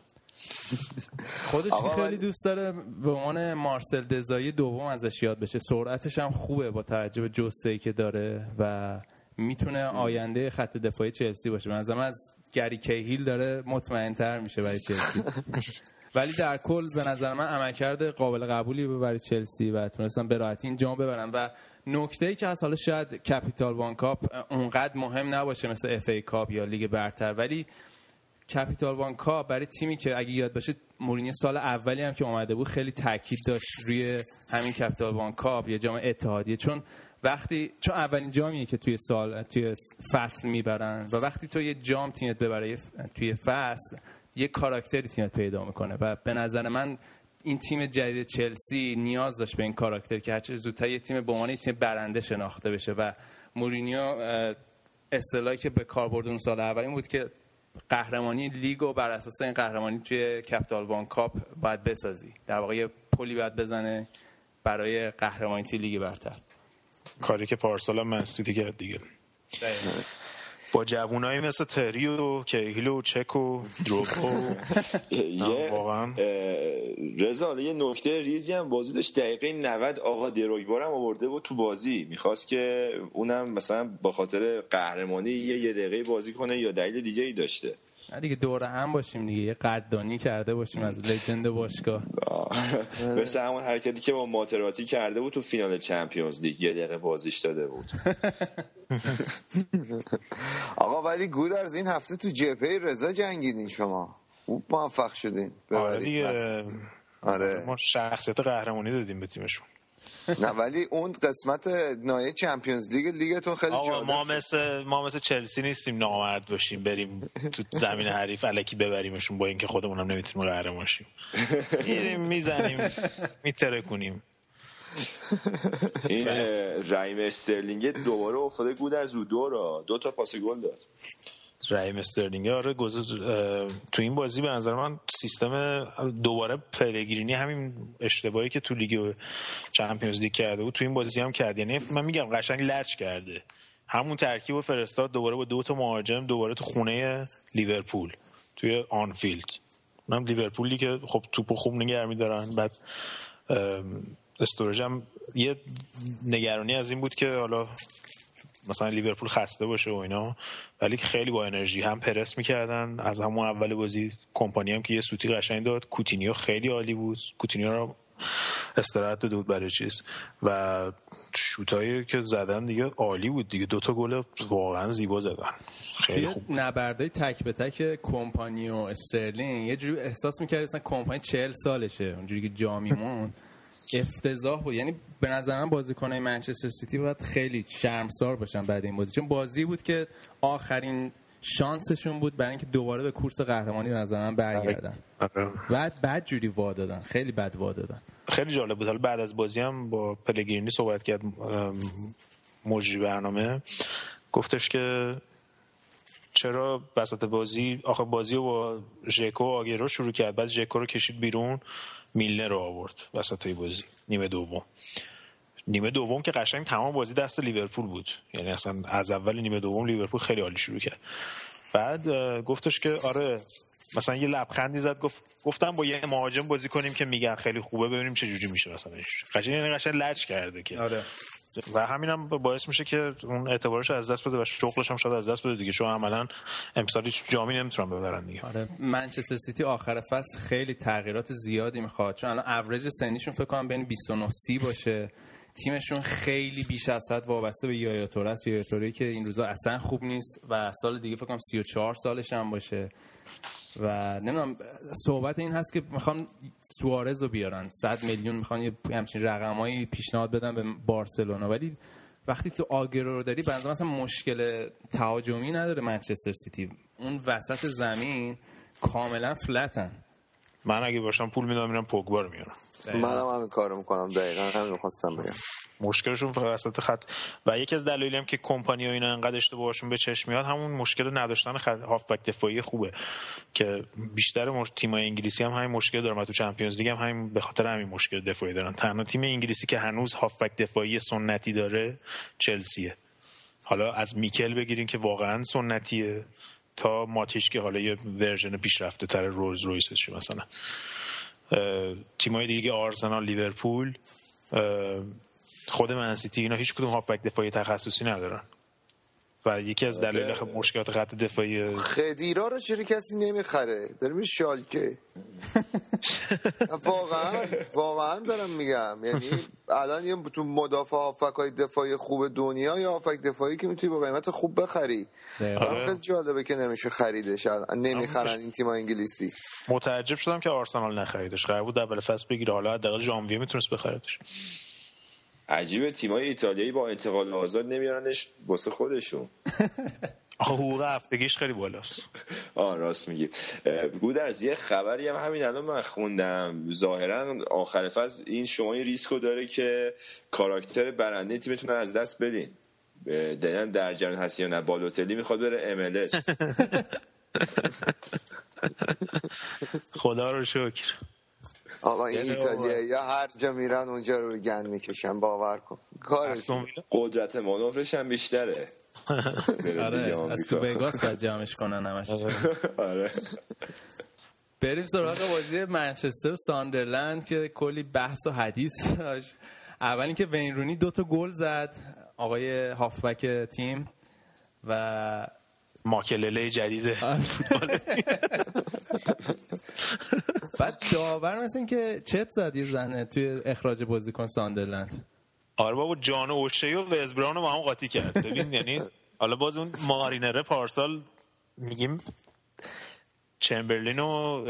[LAUGHS] خودش آقا خیلی دوست داره به عنوان مارسل دزایی دوم ازش یاد بشه. سرعتش هم خوبه با توجه به جسه که داره و می‌تونه آینده خط دفاعی چلسی باشه. من من از گری کیهیل داره مطمئن تر میشه برای چلسی. [LAUGHS] ولی در کل به نظر من عملکرد قابل قبولی بود برای چلسی و تونستن به راحتی این جام ببرن. و نکته ای که از حالا شاید Capital One Cup اونقدر مهم نباشه مثل FA Cup یا لیگ برتر ولی Capital One Cup برای تیمی که اگه یاد باشه مورینیو سال اولی هم که اومده بود خیلی تاکید داشت روی همین Capital One Cup یا جام اتحادیه. چون وقتی چون اولین جامیه که توی سال توی فصل می‌برن و وقتی تو یه جام تیمت ببره توی فصل یه کاراکتری تیمت پیدا می‌کنه و به نظر من این تیم جدید چلسی نیاز داشت به این کاراکتر که هرچه زودتر یه تیم به عنوان تیم برنده شناخته بشه و مورینیو اصطلاحی که به کار برد اون سال اول این بود که قهرمانی لیگ و بر اساس این قهرمانی توی Capital One Cup باید بسازی. در واقع یه پلی باید بزنه برای قهرمانی توی لیگ برتر. کاری که پارسال هم منسیتی کرد دیگه. با جوونایی مثل تری و کیهیل و چک و دروگبا و [LAUGHS] یه واقعا. رضا یه نکته ریزی هم بازی داشت. دقیقه 90 آقا دروگبا رو هم آورده بود تو بازی. می‌خواست که اونم مثلا با خاطر قهرمانی یه یه دقیقه بازی کنه یا دلیل دیگه ای داشته. نه دیگه دور هم باشیم دیگه یه قدردانی کرده باشیم از لجند باشگاه. مثل همون حرکتی که با ماتراتی کرده بود تو فینال چمپیونز لیگ یه دقیقه بازیش داده بود. [LAUGHS] آقا ولی گودرز این هفته تو جبهه رضا جنگیدین شما. خوب موفق شدین. آره دیگه. آره. ما شخصیت قهرمانی دادیم به تیمشون. نه ولی اون قسمت نهایی چمپیونز لیگ لیگتون خیلی آقا جالب ما. مثل ما مثل چلسی نیستیم نامرد باشیم بریم تو زمین حریف الکی ببریمشون با اینکه خودمونم نمی‌تونیم قهرمان شیم میریم می‌زنیم میترکونیم. این اه، رحیم استرلینگ دوباره افتاده گودرز رو دو را دو تا پاس گل داد. رحیم استرلینگ. آره اه، تو این بازی به نظر من سیستم دوباره پلگرینی همین اشتباهی که تو لیگ Champions League کرده بود تو این بازی هم کرد. یعنی من میگم قشنگ لج کرده. همون ترکیب و فرستاد دوباره با دو تا مهاجم دوباره تو خونه لیورپول توی آنفیلد. من لیورپولی که خب توپو خوب نگه میدارن بعد استورج هم یه نگرانی از این بود که حالا مثلا لیورپول خسته باشه و اینا ولی خیلی با انرژی هم پرس می‌کردن. از همون اول بازی کمپانی هم که یه سوتی قشنگ داد. کوتینیو خیلی عالی بود. کوتینیو رو استراحت داده بود برای چیز. و شوتایی که زدن دیگه عالی بود دیگه. دوتا گل واقعا زیبا زدن. خیلی خوب نبردای تک به تک کمپانی و استرلینگ یه جوری احساس می‌کردی مثلا کمپانی چهل سالشه. اونجوری که جا میمون افتضاح بود. یعنی به نظر من بازیکنای منچستر سیتی باید خیلی شرمسار باشن بعد این بازی. چون بازی بود که آخرین شانسشون بود برای اینکه دوباره به کورس قهرمانی به نظر من برگردن. آره. بعد بد جوری وا دادن. خیلی بد وا دادن. خیلی جالب بود. حالا بعد از بازی هم با پلگرینی صحبت کرد مجری برنامه. گفتش که چرا وسط بازی آخه بازی رو با ژکو و آگیرو شروع کرد. بعد ژکو رو کشید بیرون. میلنر رو آورد وسط بازی نیمه دوم. نیمه دوم که قشنگ تمام بازی دست لیورپول بود. یعنی اصلا از اول نیمه دوم لیورپول خیلی عالی شروع کرد. بعد گفتش که آره مثلا یه لبخندی زد گفت گفتم با یه مهاجم بازی کنیم که میگن خیلی خوبه ببینیم چه جوری میشه مثلا. قشنگ یعنی قشنگ لج کرده که. آره. و همینم باعث میشه که اون اعتبارش از دست بده و شغلش هم شاید از دست بده دیگه چون عملا امسال هیچ جامی نمی‌تونن ببرن دیگه. آره. منچستر سیتی آخر فصل خیلی تغییرات زیادی می‌خواد. چون الان اوریج سنیشون فکر کنم بین 29 30 باشه. تیمشون خیلی بیش از حد وابسته به یایا توره است یایا توره که این روزا اصلا خوب نیست و سال دیگه فکر کنم 34 سالش هم باشه. و نمی‌دونم صحبت این هست که می‌خوان سوارز رو بیارن. 100 میلیون می‌خوان یه همچین رقمایی پیشنهاد بدن به بارسلونا. ولی وقتی تو آگرو رو داری بنظرم مثلا مشکل تهاجمی نداره منچستر سیتی. اون وسط زمین کاملا فلتن. من اگه باشم پول میدم میرم پوگبا رو میارم. منم همین کارو می‌کنم. دقیقا همین می‌خواستم بگم. مشکلشون وسط خط. و یکی از دلایلی هم که کمپانی و اینا انقدر اشتباهشون به چشم میاد همون مشکل نداشتن خط هافبک دفاعی خوبه. که بیشتر مش... تیمای انگلیسی هم همین مشکل دارن تو Champions League هم همین به خاطر همین مشکل دفاعی دارن. تنها تیم انگلیسی که هنوز هافبک دفاعی سنتی داره چلسیه. حالا از میکل بگیرین که واقعا سنتیه تا ماتیش که حالا یه version پیشرفته تر رولز رویسشه مثلا. تیمای دیگه آرسنال لیورپول خود منسیتی اینا هیچ کدوم هافبک دفاعی تخصصی ندارن. و یکی از دلایل خب مشکلات خط دفاعی خدیرا رو چرا کسی نمی‌خره؟ داره میره شالکه. [LAUGHS] واقعا واقعا دارم میگم. یعنی الان یه تو مدافع هافک های دفاعی خوب دنیا یا هافک دفاعی که می‌تونی با قیمت خوب بخری؟ خیلی جالبه که نمیشه خریدش. الان. نمی‌خرن این تیم انگلیسی. متعجب شدم که آرسنال نخریدش. قرار بود اول فصل بگیره. حالا حداقل ژانویه می‌تونست بخریدش. عجیبه تیمای ایتالیایی با انتقال آزاد نمیارنش واسه خودشون. [LAUGHS] حقوق هفتگیش خیلی بالاست. [LAUGHS] آه راست میگی. گودرز یه خبری هم همین الان من خوندم. ظاهرا آخر فصل این شما این ریسکو داره که کاراکتر برنده تیمتون از دست بدین. دقیقا در جریان هستی یا نه. بالوتلی می‌خواد بره MLS [LAUGHS] خدا رو شکر. آقا این ایتالیا یا هر جا میرن اونجا رو گند می‌کشن باور کن. کارش قدرت مانورش هم بیشتره. آره از تو. وگاس باید [LAUGHS] جمعش کنن همش. آره. بریم سراغ بازی منچستر و ساندرلند که کلی بحث و حدیث داشت. اول اینکه وین رونی دو تا گل زد آقای هافبک تیم و ماکلله جدید [LAUGHS] [LAUGHS] بعد داور مثل اینکه چت زد یه زنه توی اخراج بازیکن ساندرلند؟ آره بابا جان اوشه و وزبران رو با هم قاطی کرد. ببین یعنی حالا باز اون مارینره پارسال میگیم چمبرلین و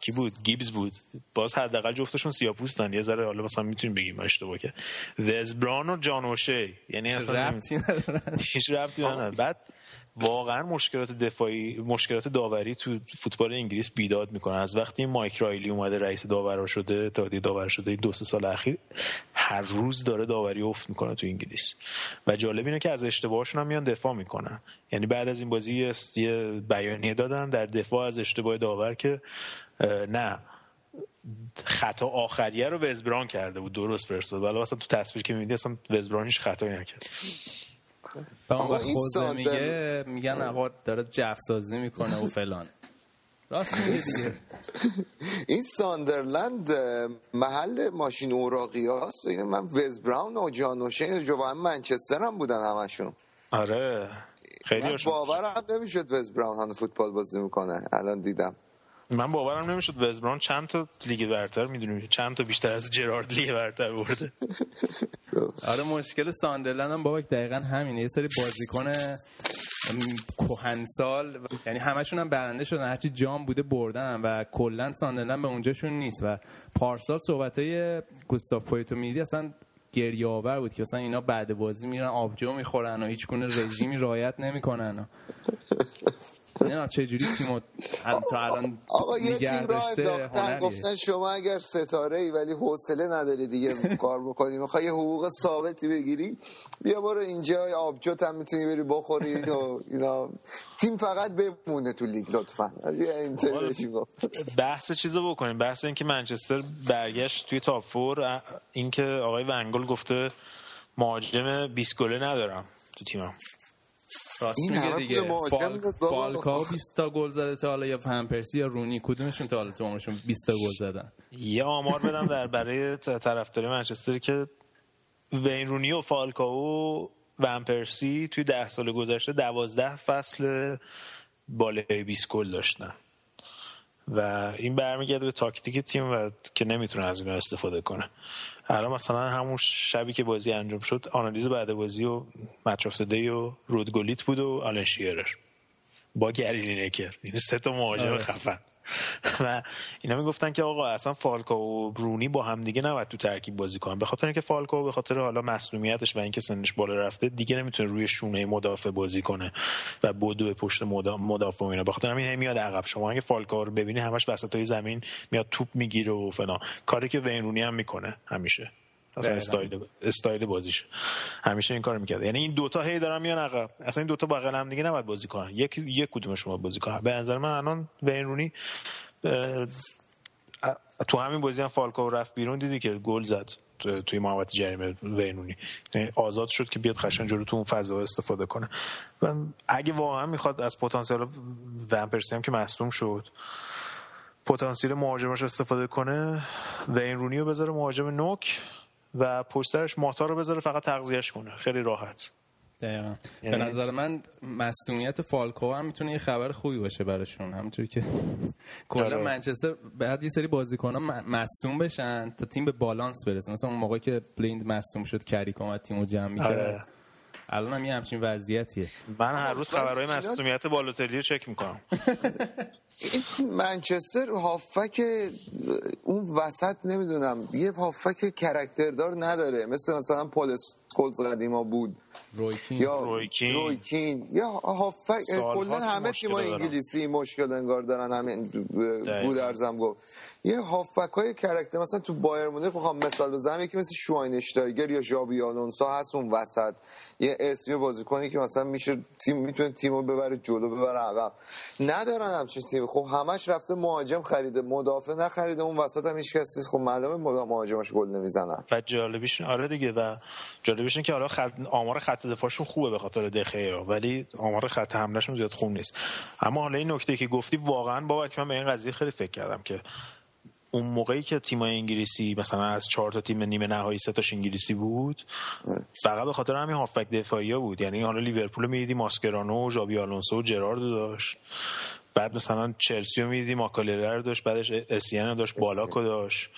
کی بود؟ گیبز بود. باز حداقل جفتشون سیاپوستن یه ذره حالا مثلا می‌تونیم بگیم اشتباه که وزبران و جان اوشی یعنی اصلا ربطی ندارن هیچ ربطی نداره. بعد واقعا مشکلات دفاعی مشکلات داوری تو فوتبال انگلیس بیداد می‌کنه. از وقتی مایک رایلی اومده رئیس داورا شده اتحادیه داور شده دو سه سال اخیر هر روز داره داوری افت می‌کنه تو انگلیس. و جالب اینه که از اشتباهشون هم میان دفاع می‌کنن. یعنی بعد از این بازی یه- یه بیانیه دادن در دفاع از اشتباه داور که نه. خطا آخریه رو وزبران کرده بود درست فرستاد ولی اصلا تو تصویر که می‌بینی اصلا وزبران هیچ خطایی نکرد. و اون آقا وقت این میگه میگن آقا داره جف سازی می‌کنه و فلان. راست میگه دیگه. [LAUGHS] این ساندرلند محل ماشین اوراقی هاست. و اینه من براون و جان اوشین جو هم منچستر هم بودن همشون. آره. خیلی من باورم نمی‌شد وز براون هنو فوتبال بازی می‌کنه. الان دیدم. من باورم نمی‌شد وزبران چند تا لیگ برتر می‌دونیم چند تا بیشتر از جرارد لیگ برتر برده. آره مشکل ساندرلند هم بابک دقیقا همینه. یه سری بازیکن کهنسال یعنی همشون هم برنده شدن. هرچی جام بوده بردن و کلا ساندرلند به اونجاشون نیست. و پارسال صحبت های گوستاف پویتو میدی اصلا گریه آور بود که اصلا اینا بعد بازی میرن آبجو می‌خورن و هیچ گونه رژیمی رعایت نمی‌کنن. نه چجوری تیمو ال- تا الان آقا یه تیم را داشته انداختن هنریه. گفتن شما اگر ستاره ای ولی حوصله نداری دیگه کار بکنی می‌خوای یه حقوق ثابتی بگیری بیا برو اینجا آبجوت هم می‌تونی بری بخوری و اینا. تیم فقط بمونه تو لیگ لطفا. بحث چیزو بکنیم. بحث اینکه منچستر برگشت توی تاپ فور اینکه آقای ونگل گفته مهاجم 20 گله ندارم تو تیمم. راست این میگه دیگه. فال... فالکاو 20 تا گل زده تا حالا یا فن پرسی یا رونی کدومشون تا حالا تو عمرشون 20 تا گل زدن؟ یه آمار بدم در برای طرفداری منچستر که وین رونی و فالکاو و ون پرسی توی ده سال گذشته دوازده فصل بالای 20 گل داشتن. و این برمیگرده به تاکتیک تیم و که نمی‌تونه از اینا استفاده کنه. الان مثلا همون شبی که بازی انجام شد آنالیز بعد بازی و مچ و رودگولیت بود و آلن شیرر. با گری لینکر این سه تا مهاجم آره. خفن. [LAUGHS] و اینا می‌گفتن که آقا اصلا فالکا و رونی با هم دیگه نباید تو ترکیب بازی کنن. به خاطر اینکه فالکا به خاطر حالا مسئولیتش و اینکه سنش بالا رفته دیگه نمی‌تونه روی شونه مدافع بازی کنه و بدو پشت مدا- مدافع و اینا. به خاطر همین میاد عقب. شما اگه فالکا رو ببینی همش وسطای زمین میاد توپ می‌گیره و فلان. کاری که وین رونی هم می‌کنه همیشه. اصلا. style style بازیش همیشه این کارو می‌کرد. یعنی این دوتا هی دارن میان عقب. اصلا این دوتا بغل هم دیگه نباید بازی کنن. یک یک کدومشون باید بازی کنن. به نظر من الان وین رونی تو همین بازی هم فالکاو رفت بیرون دیدی که گل زد تو- توی محوطه جریمه وین رونی یعنی آزاد شد که بیاد قشنگ جلو تو اون فضا استفاده کنه. و اگه واقعا می‌خواد از پتانسیل ون پرسی هم که مصدوم شد پتانسیل مهاجمش استفاده کنه وین رونی رو بذاره مهاجم نوک. و پشترش ماتا رو بذاره فقط تغذیهش کنه. خیلی راحت. دقیقا. یعنی- به نظر من مصدومیت فالکو هم می‌تونه یه خبر خوبی باشه براشون. همونطوری که کلا آره. منچستر بعد یه سری بازیکن ها مصدوم بشن تا تیم به بالانس برسه. مثلا اون موقعی که بلیند مصدوم شد کریک اومد تیمو جمع می‌کرد. آره. الان هم یه همچین وضعیتیه. من هر روز خبرهای مسئولیت بالوتلی رو چک می‌کنم. منچستر هافک اون وسط نمی‌دونم یه هافک کرکتردار نداره. مثل مثلا پول اسکولز قدیما بود. رویکین یا رویکین. رویکین یا هافک کلا همه دارن. انگلیسی مشکل انگار دارن همین. بود ارزم گفت. یه هافک های کرکتر مثلا تو بایر مونیخ می‌خوام مثال بزنم یکی مثل شواینشتایگر یا ژابی آلونسو هست اون وسط. یه اسمی بازیکنی که مثلا میشه تیم می‌تونه تیمو ببره جلو ببره عقب. ندارن همچین تیم خب همش رفته مهاجم خریده مدافع نخریده اون وسط هم هیچ کس نیست. خب معلومه مهاجمش گل نمی‌زنن. و جالبیش آره دیگه و جالبیش اینه که حالا خط... آمار خط دفاعشون خوبه به خاطر دخه ولی آمار خط حملهشون زیاد خوب نیست. اما حالا این نکته که گفتی واقعا بابک من به این قضیه خیلی فکر کردم که اون موقعی که تیمای انگلیسی مثلا از چهار تا تیم نیمه نهایی سه تاش انگلیسی بود فقط به خاطر همین هافبک دفاعی ها بود. یعنی حالا لیورپول می‌دیدی ماسکرانو و ژابی آلونسو و جرارد داشت. بعد مثلا چلسی رو می‌دیدی ماکالره رو داشت بعدش اسین رو داشت بالاک رو داشت.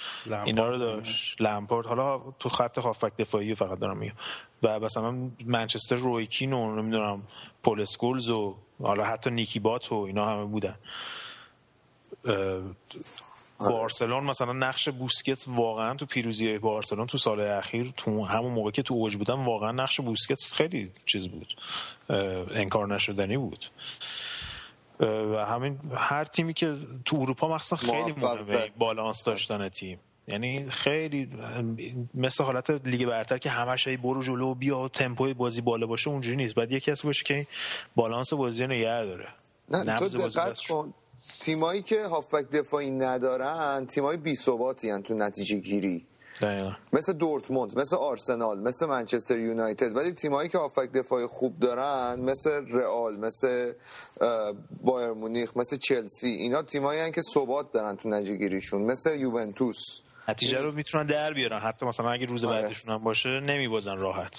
اینا رو داشت لمپارد حالا تو خط هافبک دفاعی فقط دارم میگم. و مثلا منچستر روی کین و نمی‌دونم پل اسکولز و حالا حتی نیکی بات و اینا همه بودن. اه، بارسلون مثلا نقش بوسکت واقعا تو پیروزی بارسلون تو سال اخیر تو همون موقع که تو اوج بودن واقعا نقش بوسکت خیلی چیز بود. انکار نشدنی بود. و همین هر تیمی که تو اروپا مخصوصا خیلی مهمه. بالانس داشتن تیم. یعنی خیلی مثل حالت لیگ برتر که همش هی برو جلو بیا و تمپوی بازی بالا باشه اونجوری نیست. بعد یکی کسی باشه که این بالانس بازی رو نگه داره. نه تو دقت کن. تیمایی که هافبک دفاعی ندارن تیمای بی ثباتی تو نتیجه گیری دقیقا. مثل دورتموند مثل آرسنال مثل منچستر یونایتد. ولی تیمایی که هافبک دفاعی خوب دارن مثل رئال مثل بایر مونیخ مثل چلسی اینا تیمایی هن که ثبات دارن تو نتیجه گیریشون مثل یوونتوس. نتیجه رو می‌تونن در بیارن. حتی مثلا اگه روز آره. بعدشون هم باشه نمیبازن راحت.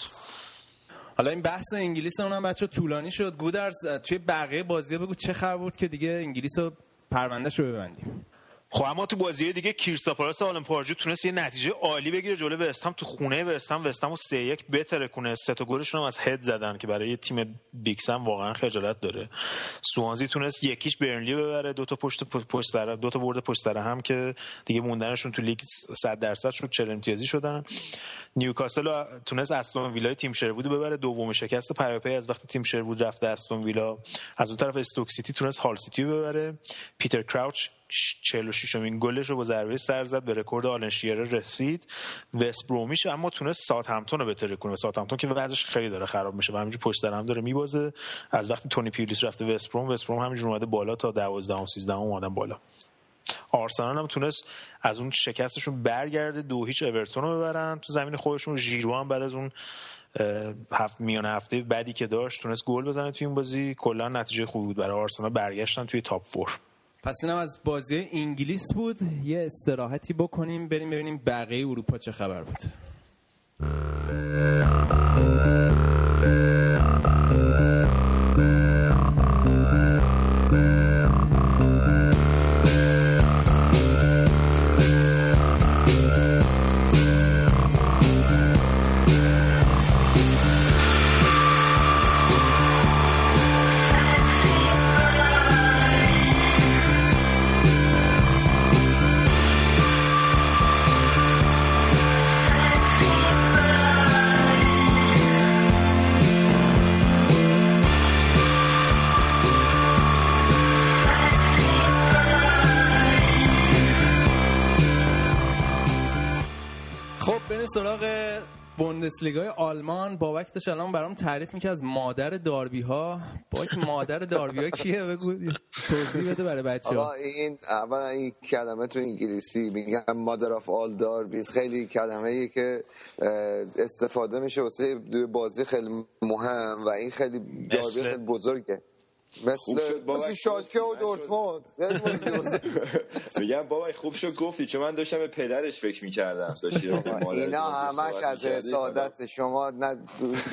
حالا این بحث انگلیس اونم بچه طولانی شد. گودرز توی بقیه بازی بگو چه خبر بود که دیگه انگلیس رو پروندهش رو ببندیم؟ خب اما تو بازی دیگه کریستاپالاس آلمپارجو تونست یه نتیجه عالی بگیره جلو وستهم تو خونه وستهم وستهم و 3 1 بتره کنه. سه تا گلشون هم از هد زدن که برای یه تیم بیکسم واقعا خجالت داره. سوانزی تونست یک هیچ برنلی ببره دو تا پشت پشت سر دو تا برد پشت هم که دیگه موندنشون تو لیگ 100 درصد شد 40 امتیازی شدن. نیوکاسل تونست استون ویلا تیم شروود رو ببره. دوم شکست پیاپی از وقتی تیم شروود رفته استون ویلا از اون طرف استوک سیتی تونست هال سیتی ببره. پیتر کراوچ 46 امین گلش رو با ضربه سر زد به رکورد آلن شیرر رسید. وست برومویچ اما تونست ساوت همپتون رو بترکونه. ساوت همپتون که وضعش خیلی داره خراب میشه و همینجور پشت در هم داره میبازه. از وقتی تونی پیولیس رفته وست بروم وست بروم همینجور اومده بالا تا 12 و 13 اومدن بالا. آرسنال هم تونست از اون شکستشون برگرده دو هیچ اورتون رو ببرن. تو زمین خودشون ژیرو هم بعد از اون هفت میان هفته بعدی که داشت تونست گل بزنه توی این بازی. کلا نتیجه خوبی بود برای آرسنال. برگشتن توی تاپ فور. پس اینم از بازی انگلیس بود. یه استراحتی بکنیم بریم ببینیم بقیه اروپا چه خبر بود. بوندسلیگای آلمان بابک داشت الان برام تعریف می‌کنه از مادر داربی ها بابک مادر داربی ها کیه؟ بگو. توضیح بده برای بچه آقا ها این اولا این کلمه تو انگلیسی میگن مادر آف آل داربیز خیلی کلمه ای که استفاده میشه واسه بازی خیلی مهم و این خیلی داربی خیلی بزرگه. مثل مثل شالکه و. دورتموند [LAUGHS] بازی. میگم بابا خوب شد گفتی چون من داشتم به پدرش فکر می‌کردم [LAUGHS] اینا همش از. سعادت شما نه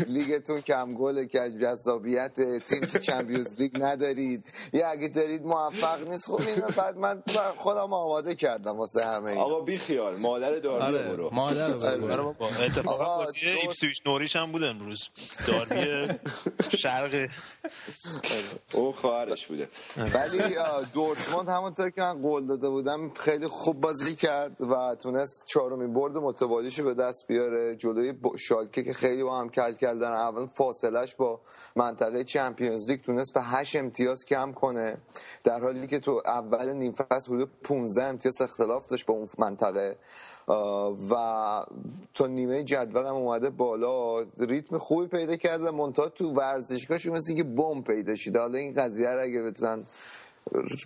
لیگتون کم گله که از جذابیت تیم تو چمپیونز لیگ ندارید یا اگه دارید موفق نیست خب اینو بعد من خودم آماده کردم واسه همه. آقا بی خیال مادر داربی آره رو برو مادر رو بگو. آره بابا. اتفاقا بازی. ایپسویچ نوریش هم بود امروز داربی [LAUGHS] شرق او خواهرش بوده. ولی دورتموند همونطور که من قول داده بودم خیلی خوب بازی کرد و تونست چهارمین برد متوالیشو به دست بیاره. جلوی شالکه که خیلی با هم کل کردن اول فاصلش با منطقه چمپیونز لیگ تونست به 8 امتیاز کم کنه. در حالی که تو اول نیم فصل حدود 15 امتیاز اختلاف داشت با اون منطقه. و تا نیمه جدول هم اومده بالا. ریتم خوبی پیدا کرده. منتها تو ورزشگاهشون مثل که بمب پیدا شده. حالا این قضیه رو اگه بتونن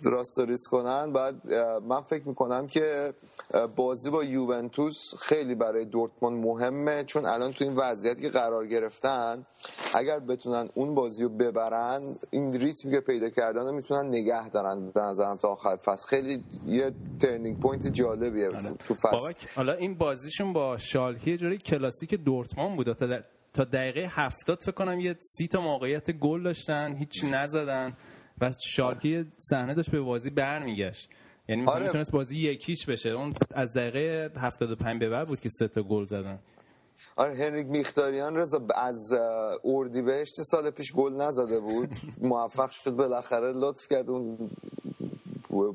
راستوریس کنن. بعد من فکر می‌کنم که بازی با یوونتوس خیلی برای دورتموند مهمه. چون الان تو این وضعیتی که قرار گرفتن اگر بتونن اون بازی رو ببرن این ریتمی که پیدا کردن رو می‌تونن نگه دارن به نظرم تا آخر فصل. خیلی یه turning point جالبیه تو فصل. حالا این بازیشون با شالکه یه جوری کلاسیک دورتموند بود. تا دقیقه هفتاد فکر کنم یه سی تا موقعیت گل داشتن هیچ نزدن. و شالکه یه صحنه داشت به بازی برمیگشت. یعنی مثلا آره. می‌تونست بازی یک یک بشه. اون از دقیقه 75 به بعد بود که سه تا گل زدن. آره هنریک میختاریان رضا از اردیبهشت سال پیش گل نزده بود. [LAUGHS] موفق شد بالاخره لطف کرد. اون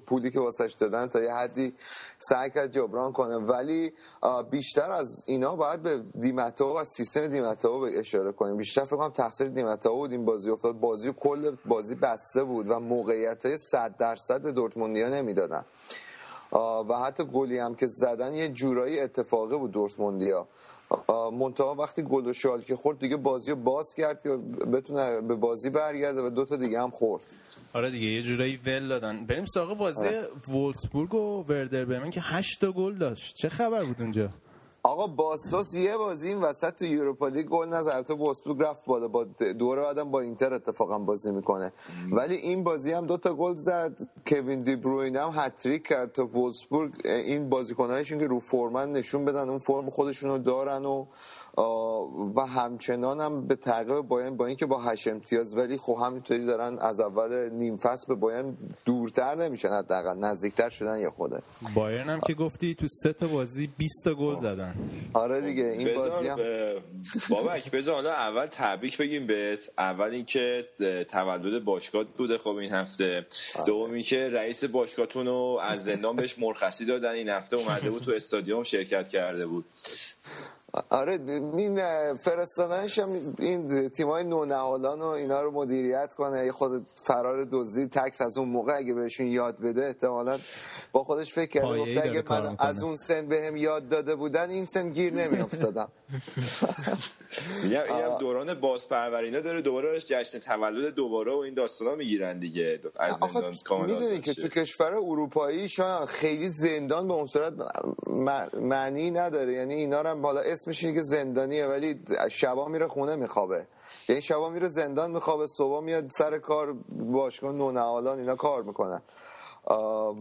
پولی که واسش دادن تا یه حدی سعی کرد جبران کنه. ولی بیشتر از اینا باید به دیمتاو و سیستم دیمتاو اشاره کنیم. بیشتر فکر کنم تقصیر دیمتاو بود. این بازی افتاد. بازی کل بازی بسته بود و موقعیت های 100 درصد به دورتموندیا نمی‌دادن. و حتی گلی هم که زدن یه جورایی اتفاقی بود دورتموندیا. منتها وقتی گل و شالکه خورد دیگه بازی رو باز کرد که بتونه به بازی برگرده و دو تا دیگه هم خورد. آره دیگه یه جورایی ول دادن. بریم سراغ بازی وولسبورگ و وردر برمن که 8 تا گل داشت. چه خبر بود اونجا؟ آقا باستوس یه بازی این وسط تو یوروپا لیگ گل نزد. تو وولسبورگ رفت بالا. با دور بعدم با اینتر اتفاقا بازی می‌کنه. ولی این بازی هم دو تا گل زد. کوین دی بروین هم هتریک کرد تا وولسبورگ این بازیکنایشون که رو فرمن نشون بدن اون فرم خودشون رو دارن و و همچنان هم به تعقیب بایرن با اینکه با هشت امتیاز ولی خب همینطوری دارن از اول نیم فصل به بایرن دورتر نمیشن حداقل نزدیکتر شدن یه خوده بایرن هم که گفتی تو سه تا بازی 20 تا گل زدن. آره دیگه این بازی هم به- بابک بذار حالا اول تبریک بگیم بهت. اول اینکه تولد باشگاه بوده خب این هفته. دومی که رئیس باشگاهتون رو از زندان بهش مرخصی دادن. این هفته اومده بود تو استادیوم شرکت کرده بود. آره این فرستادنش هم این تیمای نونهالان و اینا رو مدیریت کنه. یه خود فرار دزدی تکس از اون موقع اگه بهشون یاد بده احتمالا با خودش فکر کرده. گفته اگه من می‌کنه. از اون سن بهم یاد داده بودن این سن گیر نمیافتادم. [LAUGHS] میگم این دوران بازپرورینا داره دوباره براش جشن تولد دوباره و این داستانا می‌گیرن دیگه از زندان کامل می‌دونی که. تو کشور اروپایی شاید خیلی زندان به اون صورت معنی نداره. یعنی اینا رو هم بالا اسمش که زندانیه ولی شبا میره خونه میخوابه. یعنی شبا میره زندان میخوابه صبح میاد سر کار باشگاه نونهالان اینا کار می‌کنن.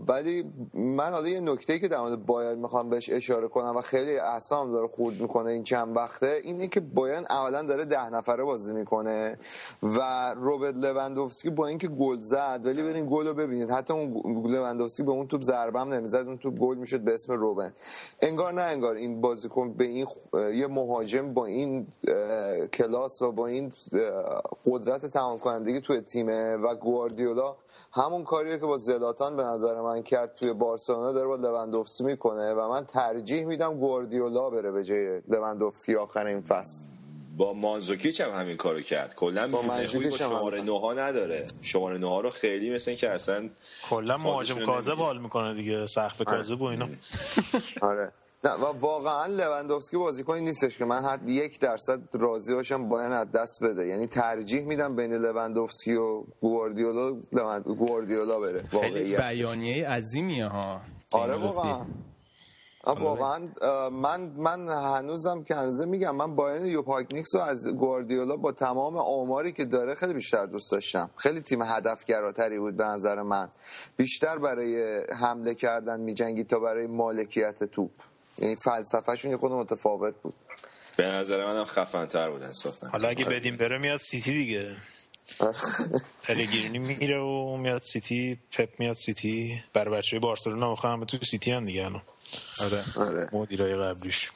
ولی من حالا یه نکته که در مورد بایرن می‌خوام بهش اشاره کنم و خیلی اعصابم داره خورد می‌کنه این چند وقته اینه که بایرن اولا داره ده نفره بازی می‌کنه و روبرت لوندوفسکی با اینکه گل زد ولی برین گل رو ببینید حتی اون لوندوفسکی به اون توپ ضربم نمی‌زد اون توپ گل می‌شد به اسم روبن. انگار نه انگار این بازیکن به این یه مهاجم با این کلاس و با این قدرت تمام کنندگی توی تیمه و گواردیولا همون کاریه که با زلاتان به نظر من کرد توی بارسلونا داره با لوندوفسکی می‌کنه و من ترجیح میدم گواردیولا بره به جای لوندوفسکی آخر این فصل. با مانزوکیچ هم همین کارو کرد. کلا با هم شماره. نوها نداره. شماره نوها رو خیلی مثل که اصلا کلا مهاجم نمی‌گیره. حال می‌کنه دیگه سقف کاذب و اینا. آره. نه و واقعا لوندوفسکی بازیکنی نیستش که من حد یک درصد راضی باشم باید از دست بده. یعنی ترجیح میدم بین لوندوفسکی و گواردیولا لوند- گواردیولا بره خیلی بیانیه عظیمیه ها. آره. واقعا. واقعا من من هنوزم که هنوزه میگم من بایرن یوپاکنیکس رو از گواردیولا با تمام آماری که داره خیلی بیشتر دوست داشتم. خیلی تیم هدفگراتری بود به نظر من. بیشتر برای حمله کردن میجنگید تا برای مالکیت توپ. یعنی فلسفهشون یه خود متفاوت بود. به نظر منم خفن تر بود انصافا حالا اگه بدیم بره میاد سیتی دیگه. [LAUGHS] پلگرینی میره و میاد سیتی پپ میاد سیتی. بر بچه بارسلونا می‌خوام همه تو سیتی هم دیگه الان. آره. آره. مدیرای قبلیش.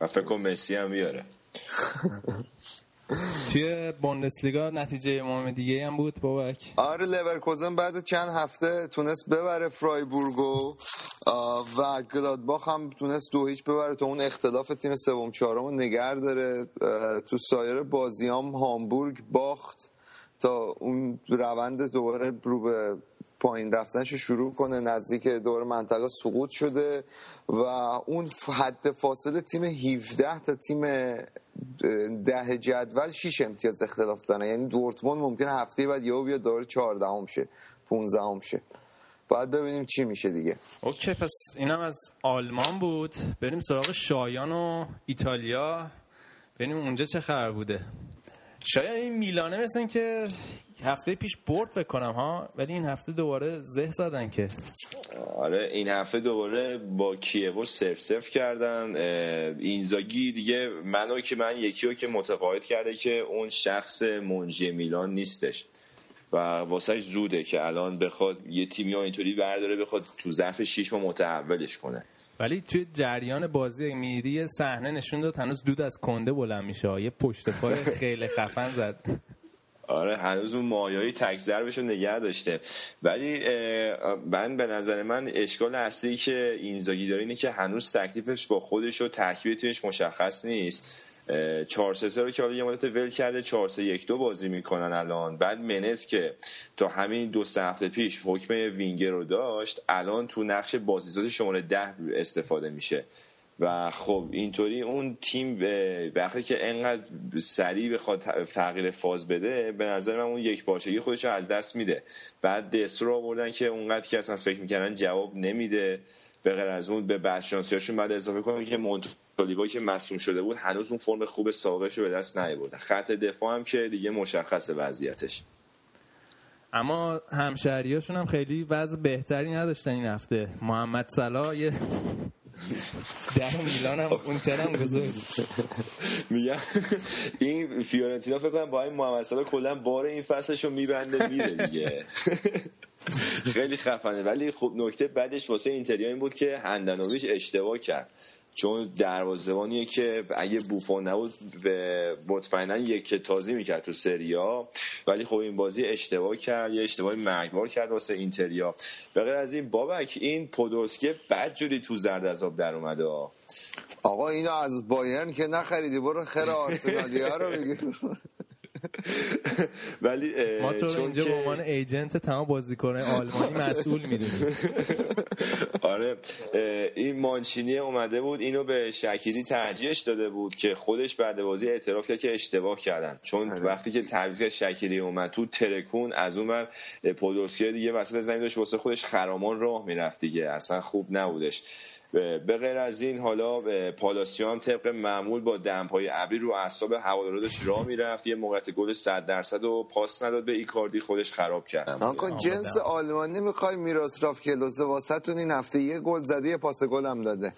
و فکر کنم مسی هم بیاره. [LAUGHS] توی بوندسلیگا نتیجه مهم دیگه هم بود بابک. آره لورکوزن بعد چند هفته تونست ببره فرایبورگو. و گلادباخ هم تونست دو هیچ ببره تا اون اختلاف تیم سوم چهارم نگه داره. تو سایر بازیام هامبورگ باخت تا اون روند دوباره رو به پایین رفتنش رو شروع کنه. نزدیک دور منطقه سقوط شده و اون حد فاصله تیم 17 تا تیم ده جدول 6 امتیاز اختلاف دارن یعنی دورتموند ممکنه هفته بعد یهو بیاد دور 14 شه 15 شه. باید ببینیم چی میشه دیگه. اوکی پس اینم از آلمان بود. بریم سراغ شایان و ایتالیا. ببینیم اونجا چه خبر بوده. شایان این میلانه مثل این که هفته پیش برد فکر کنم ها؟ ولی این هفته دوباره زه زدن که. آره این هفته دوباره با کیوو سرف سرف کردن. اینزاگی دیگه منو که من یکی رو که متقاعد کرده که اون شخص منجی میلان نیستش. و واسهش زوده که الان بخواد یه تیمی ها اینطوری برداره بخواد تو ظرف شیش ماه متحولش کنه. ولی توی جریان بازی میدی یه صحنه نشون داد هنوز دود از کنده بلند میشه. یه پشت پای خیلی خفن زد. آره هنوز اون مایایی تک ضربش رو نگه داشته. ولی من به نظر من اشکال اصلی که اینزاگی داره اینه که هنوز تکلیفش با خودش و ترکیب تیمش مشخص نیست. 4 3 رو که حالا یه مدت ول کرده 4 3 1 2 بازی می‌کنن الان. بعد منز که تا همین دو سه هفته پیش حکم وینگر رو داشت الان تو نقش بازیساز شماره 10 استفاده میشه. و خب اینطوری اون تیم وقتی که انقدر سریع بخواد تغییر فاز بده به نظر من اون یک پارچگی خودش از دست میده. بعد دسترو رو آوردن که اونقدر که اصلا فکر می‌کردن جواب نمیده. به غیر از اون به بچانسیاشون بعد اضافه کنیم که مونتالیبا که مصوم شده بود هنوز اون فرم خوب سابقش رو به دست نیاوردن. خط دفاع هم که دیگه مشخص وضعیتش. اما همشهریاشون هم خیلی وضع بهتری نداشتن این هفته. محمد صلاح یه [LAUGHS] در میلان هم اون هم گذاشت میگم این فیورنتینا فکر کنم با این محمد صلاح کلا بار این فصلش رو میبنده میره دیگه. [LAUGHS] خیلی خفنه. ولی خب نکته بعدش واسه اینتریا این بود که هندنویچ اشتباه کرد. چون دروازه‌بانیه که اگه بوفون نبود به مطمئنا یک تازی می‌کرد تو سریا ولی خب این بازی اشتباه کرد یه اشتباه مرگبار کرد واسه اینتریا. به غیر از این بابک این پودولسکی بد جوری تو زرد از آب در اومده. آقا اینو از بایرن که نخریدی برو خیر آرسنالی ها رو بگیر. [LAUGHS] [LAUGHS] ولی ما تو چون اینجا به عنوان ایجنت تمام بازیکن آلمانی مسئول می‌دونیم [LAUGHS] آره این مانچینی اومده بود اینو به شکیری ترجیحش داده بود که خودش بعد بازی اعتراف کرد که اشتباه کردن. چون آره. وقتی که تعویض شکیری اومد تو ترکون از اون بر پودولسکی دیگه وسط زمین داشت واسه خودش خرامان راه می‌رفت دیگه. اصلا خوب نبودش. به غیر از این حالا پالاسیو هم طبق معمول با دمپای ابری رو اعصاب هوادارا داشت راه می‌رفت. یه موقعیت گل 100 درصد و پاس نداد به ایکاردی خودش خراب کرد. آنکن جنس آلمانی می‌خوای میروسلاف کلوزه واسه این هفته یه گل زده یه پاس گل هم داده.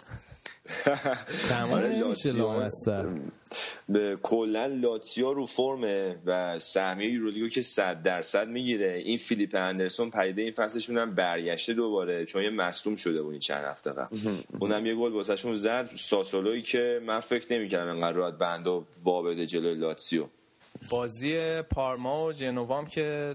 آره، نمیشه. لامصب؟ به کلا لاتسیو رو فرمه و سهمیه یورولیگو که 100 درصد می‌گیره. این فیلیپ اندرسون پریده این فصلشون هم برگشته دوباره چون یه مصدوم شده بود این چند هفته قبل. اونم یه گل واسهشون زد. ساسولوی که من فکر نمی‌کردم انقدر راحت بندو وا بده جلوی لاتسیو. بازی پارما و جنوام که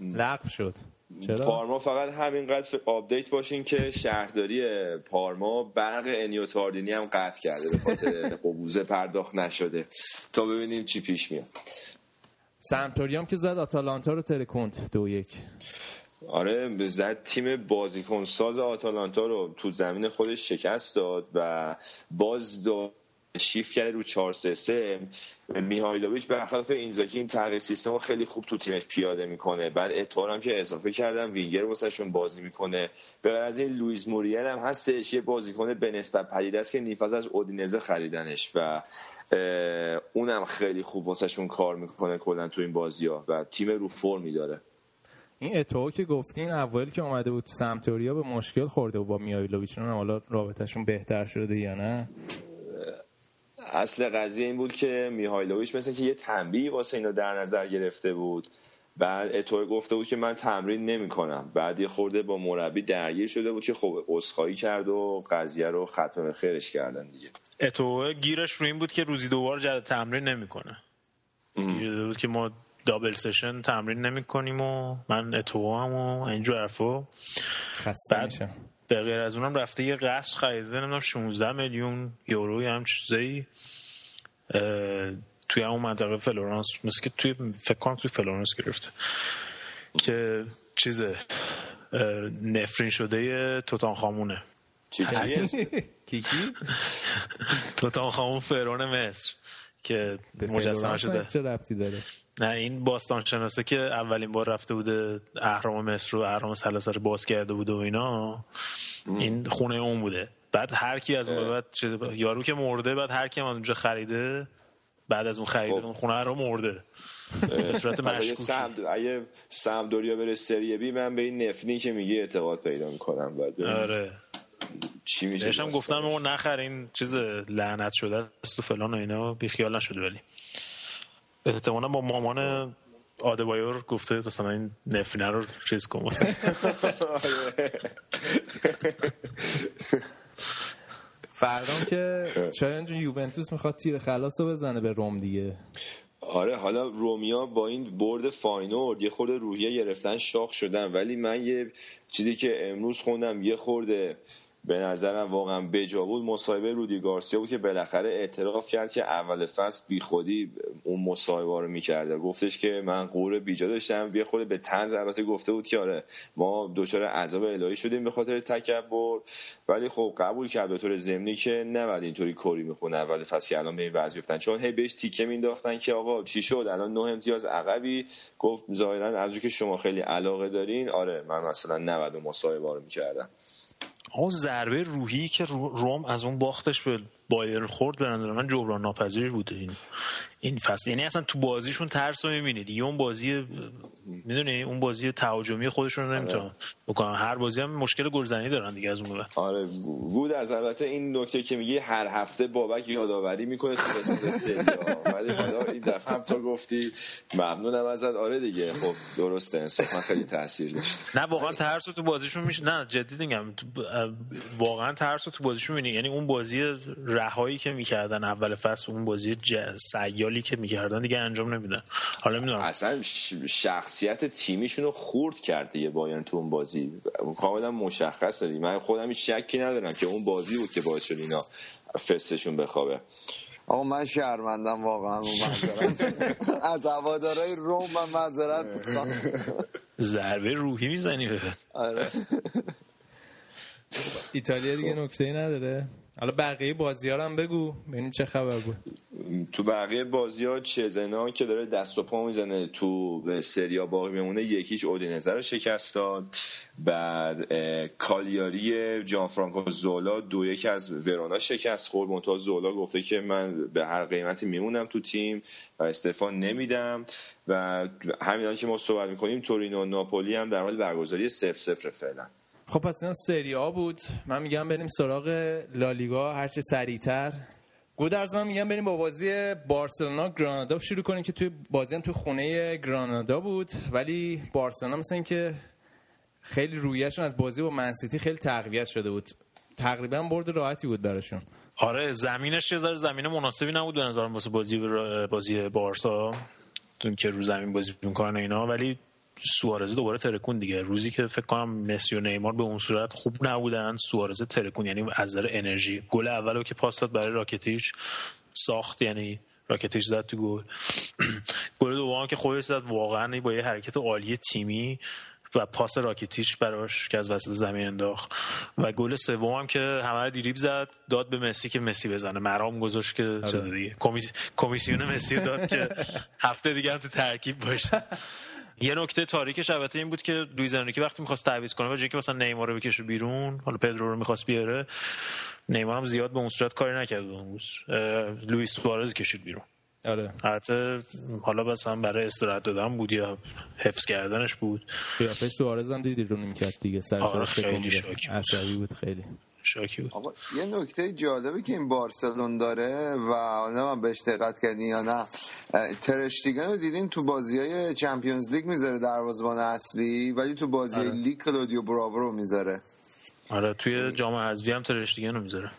لغو شد. چرا؟ پارما فقط همینقدر update باشین که شهرداری پارما برق انیو تاردینی هم قطع کرده به خاطر [LAUGHS] قبوض پرداخت نشده. تا ببینیم چی پیش میاد. سمپدوریام که زد آتالانتا رو ترکوند دو یک. آره زد تیم بازیکن ساز آتالانتا رو تو زمین خودش شکست داد و باز دو شیف کرده رو 4 3 3 میهایلوویچ برخلاف اینزاکی این تغییر سیستم رو خیلی خوب تو تیمش پیاده می‌کنه. بعد اتوئو هم که اضافه کردن وینگر واسهشون بازی می‌کنه. به از این لوئیس موریل هم هستش. یه بازیکن به نسبت پدیده است که نیفاز از اودینزه خریدنش و اونم خیلی خوب واسهشون کار می‌کنه کلا تو این بازی ها و تیم رو فرمی داره. این اتو که گفتین اول که اومده بود تو سمتوریا به مشکل خورده بود با میایلوویچ حالا رابطهشون بهتر شده یا نه؟ اصل قضیه این بود که میهایلوویچ مثل که یه تنبیه واسه اینو در نظر گرفته بود. بعد اتو گفته بود که من تمرین نمی کنم بعد یه خورده با مربی درگیر شده بود که خب عذرخواهی کرد و قضیه رو ختم به خیرش کردن دیگه. اتو گیرش رو این بود که روزی دوبار جد تمرین نمی‌کنه. گیر بود که ما دابل سشن تمرین نمی‌کنیم و من اتو هم و اینجور حرفا. خسته بعد میشم. به غیر از اونم رفته یه قصر خریده نمی‌دونم 16 میلیون یورو یا هم چیزایی توی همون منطقه فلورانس مثل که توی فکر کنم توی فلورانس گرفته. که چیزه نفرین شده توتان خامونه. چی چیه؟ [LAUGHS] کیکی [LAUGHS] توتان خامون فرعون مصر. که مجسمه شده. چه ربطی داره؟ نه این باستان شناسه که اولین بار رفته بوده اهرام مصر و اهرام سلاسه رو باز کرده بوده و اینا. این خونه اون بوده. بعد هر کی از اون بعد یارو که مرده بعد هر کی هم از اونجا خریده بعد از اون خریده خب. اون خونه رو مرده. به صورت مشکوکی. سم اگه سمدوریا بره سری بی من به این نفنی که میگه اعتقاد پیدا می‌کنم بعد. آره. چی میشه بهش هم داستانش. گفتم اون نخر این چیز لعنت شده است و فلان و اینا بی خیال نشده ولی. احتمالا با مامان آدبایور گفته مثلا این نفرینه رو چیز کن فردام که جون یوونتوس می‌خواد تیر خلاص رو بزنه به روم دیگه. آره حالا رومیا با این برد فاینورد یه خورده روحیه گرفتن شاخ شدن. ولی من یه چیزی که امروز خوندم یه خورده به نظرم واقعا بجا بود. مصاحبه رودی گارسیا بود که بالاخره اعتراف کرد که اول فصل بیخودی اون مصاحبه رو می‌کرده. گفتش که من قور بیجا داشتم. بیا خود به تنز البته گفته بود که آره ما دچار عذاب الهی شدیم به خاطر تکبر. ولی خب قبول کرد به طور ضمنی که نباید اینطوری کری می‌خونه اول فصل که الان به این وضع بیفتن چون هی بهش تیکه مینداختن که آقا چی شد؟ الان نه امتیاز عقبی. گفت ظاهرا از که شما خیلی علاقه دارین آره من مثلا نباید اون مصاحبه رو می‌کردم. اون ضربه روحی که رو- روم از اون باختش به بایر خورد به نظر من جبران ناپذیر بوده. این این فصل. یعنی اصلا تو بازیشون ترس رو می‌بینید یه اون بازی می‌دونی؟ اون بازی تهاجمی خودشون رو نمی‌تونن بکنن. هر بازی هم مشکل گلزنی دارن دیگه از اون بعد آره بود از البته این نکته که میگه هر هفته بابک یادآوری می‌کنه تو [LAUGHS] ولی حالا این دفعه هم تو گفتی. ممنونم ازت. آره دیگه. خب درسته. انصاف من خیلی تاثیر داشت نه واقعا ترس تو بازیشون میشه نه جدی میگم. واقعا ترس تو بازیشون می‌بینی. یعنی اون بازی رهایی که می‌کردن اول فصل اون بازی. سیالی که می‌کردن دیگه انجام نمیدن. حالا نمی‌دونم. اصلا شخصیت تیمیشون رو خورد کرد دیگه بایرن تو اون بازی. کاملا مشخصه. من خودم شکی ندارم که اون بازی بود که باعث شد اینا فستشون بخوابه. آقا من شرمندم واقعا [LAUGHS] از هوادارهای روم من معذرت ضربه روحی می‌زنی بهت. آره. ایتالیا دیگه نکته نداره. حالا بقیه بازی ها هم بگو ببینیم چه خبر بود. تو بقیه بازی ها چزنا که داره دست و پا می‌زنه تو سریا باقی میمونه یکیش اودینزه رو شکست داد. بعد کالیاری جان فرانکو زولا دو یک از ورونا شکست خورد. منتها زولا گفته که من به هر قیمتی میمونم تو تیم و استعفا نمیدم. و همین که ما صحبت می‌کنیم تورینو و ناپولی هم در حال برگزاری سف سفر فعلا. خب پس اینا سری آ بود. من میگم بریم سراغ لالیگا هرچه سریعتر. گودرز من میگم بریم با بازی بارسلونا گرانادا. شروع کنیم که توی بازی هم توی خونه گرانادا بود. ولی بارسلونا مثل این که خیلی رویشون از بازی با منسیتی خیلی تقویت شده بود. تقریبا برد راحتی بود براشون. آره زمینش یه ذره زمین مناسبی نبود به نظرم واسه بازی بازی بارسا. که رو زمین بازی می‌کنن اینا. ولی سوارزه دوباره ترکون دیگه. روزی که فکر کنم مسی و نیمار به اون صورت خوب نبودن سوارزه ترکون یعنی از نظر انرژی. گل اولو که پاس داد برای راکتیچ ساخت یعنی راکتیچ زد تو گل. [CLEARS THROAT] گل دوم که خودش زد واقعا با یه حرکت عالی تیمی و پاس راکیتیش براش که از وسط زمین انداخت. و گل سوم هم که همه رو دیریب زد داد به مسی که مسی بزنه. مرام گذاشت که شده دیگه. کمیس... کمیسیون مسی داد که [LAUGHS] هفته دیگه هم تو ترکیب باشه. یه نکته تاریکش البته این بود که لوئیز انریکه وقتی می‌خواست تعویض کنه و که مثلا نیمار رو بکشه بیرون حالا پدرو رو می‌خواست بیاره نیمار هم زیاد به اون صورت کاری نکرد اون روز. لوئیس سوارز کشید بیرون. آره. البته حالا بس هم برای استراحت دادن بود یا حفظ کردنش بود. قیافه سوارز هم دیدی رو نمی‌کرد دیگه؟ سر آره، خیلی شاکی. بود. بود خیلی. شاکی بود. آقا یه نکته جالبی که این بارسلون داره و حالا من بهش دقت کردین یا نه. ترشتیگن رو دیدین تو بازی های چمپیونز لیگ می‌ذاره دروازبان اصلی ولی تو بازی لیگ کلودیو براوو رو می‌ذاره. آره توی جام حذفی هم ترشتیگن رو می‌ذاره.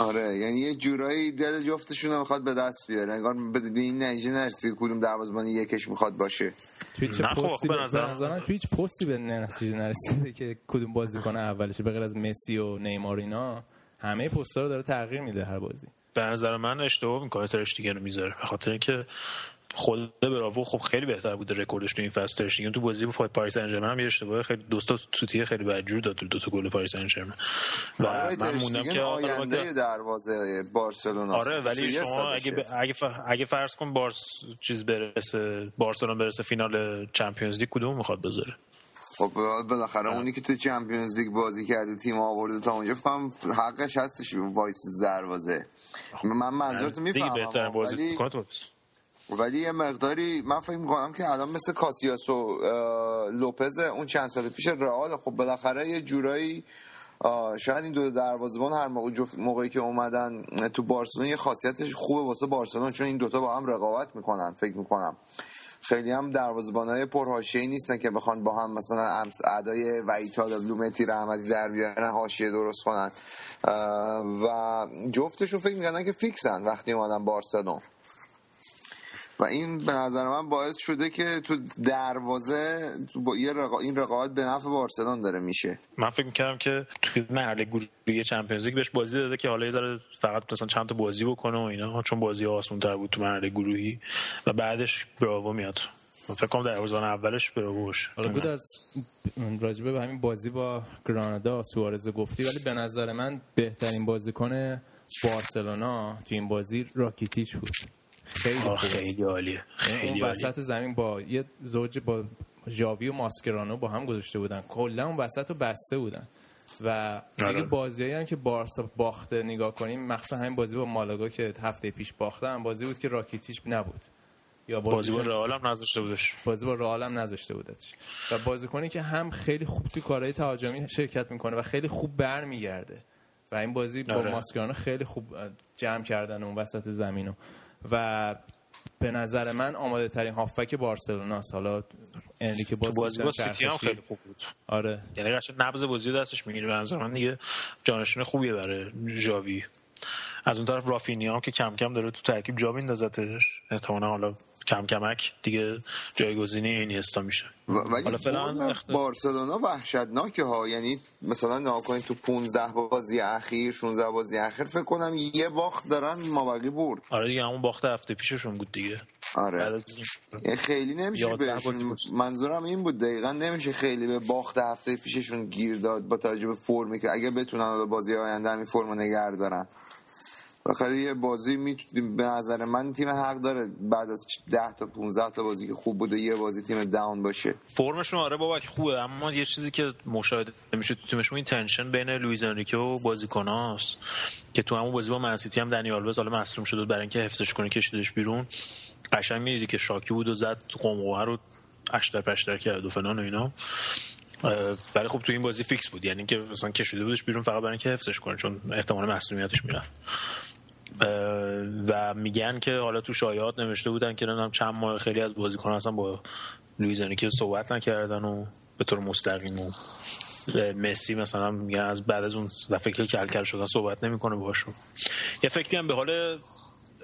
آره یعنی یه جورایی دل جفتشون رو می‌خواد به دست بیاره. انگار به این نتیجه نرسید کدوم دروازبان یکش می‌خواد باشه. توی چه پستی به نظر- توی هیچ پستی به نتیجه نرسیده که کدوم بازیکن اولشه به غیر از مسی و نیمار اینا همه پست‌ها رو داره تغییر میده هر بازی. به نظر من اشتباه می‌کنه ترشتیگن رو می‌ذاره. به خاطر اینکه خود براوو خب خیلی بهتر بوده رکوردش تو این فصل ترشتیگن تو بازی با پاریس سن ژرمن هم یه اشتباه خیلی دوستا سوتیه خیلی بدجور داد دو تا گل پاریس سن ژرمن و آره من موندم که آینده دروازه بارسلونا. آره ولی شما اگه ب... اگه, ف... اگه فرض کن بارس چیز برسه بارسلون برسه فینال Champions League کدوم می‌خواد بذاره؟ خب بالاخره اونی که تو Champions League بازی کرده تیم آورده تا اونجا فکر کنم حقش هستش وایس دروازه. من منظورتو دیگه بهتر می‌فهمم بازی ولی ولی یه مقداری من فکر می‌کنم که الان مثل کاسیاس و لوپز اون چند سال پیش رئال خب بالاخره یه جورایی شاید این دو دروازه‌بان هر موقع موقعی که اومدن تو بارسلون یه خاصیتش خوبه واسه بارسلون چون این دوتا با هم رقابت می‌کنن فکر می‌کنم. خیلی هم دروازه‌بانای پرحاشیه‌ای نیستن که بخوان با هم مثلا امس ادای ویتال لومتی رحمتی در بیارن حاشیه درست کنن. و جفتشون فکر می‌کنن که فیکسن وقتی اومدن بارسلون. و این به نظر من باعث شده که تو دروازه تو با یه رقا... این رقابت به نفع بارسلون داره میشه. من فکر می‌کردم که توی مرحله گروهی چمپیونز لیگ بهش بازی داده که حالا یه ذره فقط مثلا چند تا بازی بکنه و اینا چون بازی آسون تر بود تو مرحله گروهی. و بعدش براوو میاد. من فکر کنم دروازه‌بان اولش براوو باشه. حالا بود از راجبه به همین بازی با گرانادا سوارز گفتی ولی به نظر من بهترین بازیکن بارسلونا تو این بازی راکیتیش بود. خیلی خیلی عالیه. یعنی خیلی اون وسط زمین با یه زوج با ژاوی و ماسکرانو با هم گذاشته بودن. کلا اون وسط رو بسته بودن. و آره. اگه بازیایی هم که بارسا باخته نگاه کنیم مخصوصا همین بازی با مالاگا که هفته پیش باختن بازی بود که راکیتیش نبود. یا بازی با رئال هم نذاشته بودش. بازی با رئال هم نذاشته بودتش و بازیکنی که هم خیلی خوب توی کارهای تهاجمی شرکت می‌کنه و خیلی خوب برمیگرده. و این بازی با آره. ماسکرانو خیلی خوب جمع کردن اون وسط زمینو. و به نظر من آماده ترین هافبک بارسلوناست حالا انریکه باز بازی با سیتی هم خیلی خوب بود. آره. یعنی قشنگ نبض بازی رو دستش می‌گیره. به نظر من دیگه جانشین خوبیه برای ژاوی. از اون طرف رافینیا هم که کم کم داره تو ترکیب جا میندازتش. احتمالاً حالا کم کمک دیگه جایگزینی اینیستا میشه. ولی حالا فعلا بارسلونا وحشتناکه ها. یعنی مثلا نگاه کنید تو 15 بازی اخیر 16 بازی اخیر فکر کنم یه باخت دارن مابقی برد. آره دیگه همون باخت هفته پیششون بود دیگه. آره. خیلی نمیشه بهشون. منظورم این بود دقیقا نمیشه خیلی به باخت هفته پیششون گیر داد با توجه به فرمی که اگه بتونن حالا بازی آینده همین فرم رو نگه دارن. بخاطر یه بازی می‌تونیم به نظر من تیم حق داره بعد از 10 تا 15 تا بازی که خوب بود و یه بازی تیم داون باشه. فرمشون آره بابک خوبه اما یه چیزی که مشاهده میشه تو تیمشون این تنشن بین لوئیز انریکه و بازیکناست که تو همون بازی با Man City هم دنی آلوز حالا مصدوم شده برای اینکه حفظش کنه کشیدش بیرون. قشنگ می‌دیدی که شاکی بود و زد قمقمه رو اشتر پشتر کرد و فلان و اینا. ولی خب تو این بازی فیکس بود یعنی که مثلا کشیده بودش بیرون فقط برای اینکه حفظش کنه چون احتمال مصدومیتش می‌رفت. و میگن که حالا تو شایعات نوشته بودن که نمی‌دونم چند ماه خیلی از بازیکنان اصلا با لوئیز انریکه صحبت نکردن و به طور مستقیم و مسی مثلا میگن از بعد از اون دفعه که کل کل شدن صحبت نمی‌کنه باهاشون. یه فکری هم به حال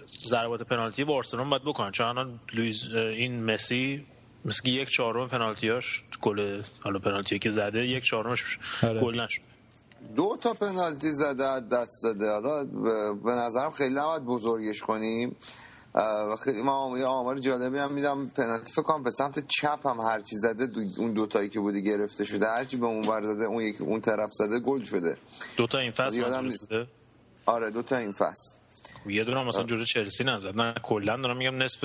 ضربات پنالتی بارسلون باید بکنن. چون الان لوئیز این مسی مثل که یک چهارم پنالتیاش گل حالا پنالتی که زده یک چهارمش آره. گل نشد. دو تا پنالتی زده دست داده حالا به- نظرم خیلی نباید بزرگش کنیم. و خیلی ما یه آمار جالبی هم میدم. پنالتی فکر کنم به سمت چپ هم هرچی زده دو اون دوتایی که بوده گرفته شده هرچی به اون ور داده اون یکی اون طرف زده گل شده. دو تا این فصل یادم. آره دوتا این فصل. یه دونه مثلا جلوی چلسی نزد نه کلا دارم میگم نصف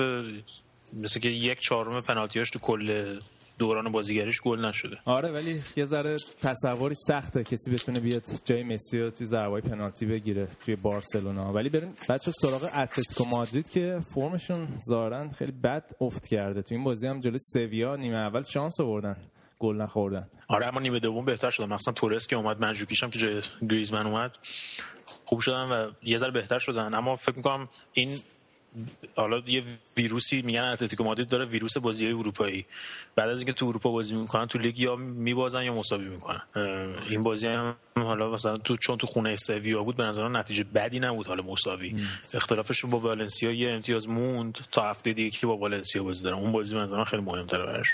مثل که یک چهارم پنالتیاش تو کل دوران بازیگریش گل نشده. آره ولی یه ذره تصورش سخته. کسی بتونه بیاد جای مسی رو توی ضربای پنالتی بگیره توی بارسلونا. ولی بریم بچه سراغ اتلتیکو مادرید که فرمشون ظاهرا خیلی بد افت کرده. تو این بازی هم جلوی سویا نیمه اول شانس آوردن. گل نخوردن. آره اما نیمه دوم بهتر شدن مثلا تورس که اومد منجوکیش هم که جای گریزمن اومد خوب شدن و یه ذره بهتر شدن. اما فکر می‌کنم این حالا یه ویروسی میگن اتلتیکو مادرید داره ویروس بازی اروپایی. بعد از اینکه تو اروپا بازی می‌کنن تو لیگ یا میبازن یا مساوی می‌کنن. این بازی هم حالا مثلا تو چون تو خونه سویا بود به نظر من نتیجه بدی نبود حالا مساوی. اختلافشون با والنسیا یه امتیاز موند تا هفته دیگه که با والنسیا بازی دارن. اون بازی به من خیلی مهمتره براش.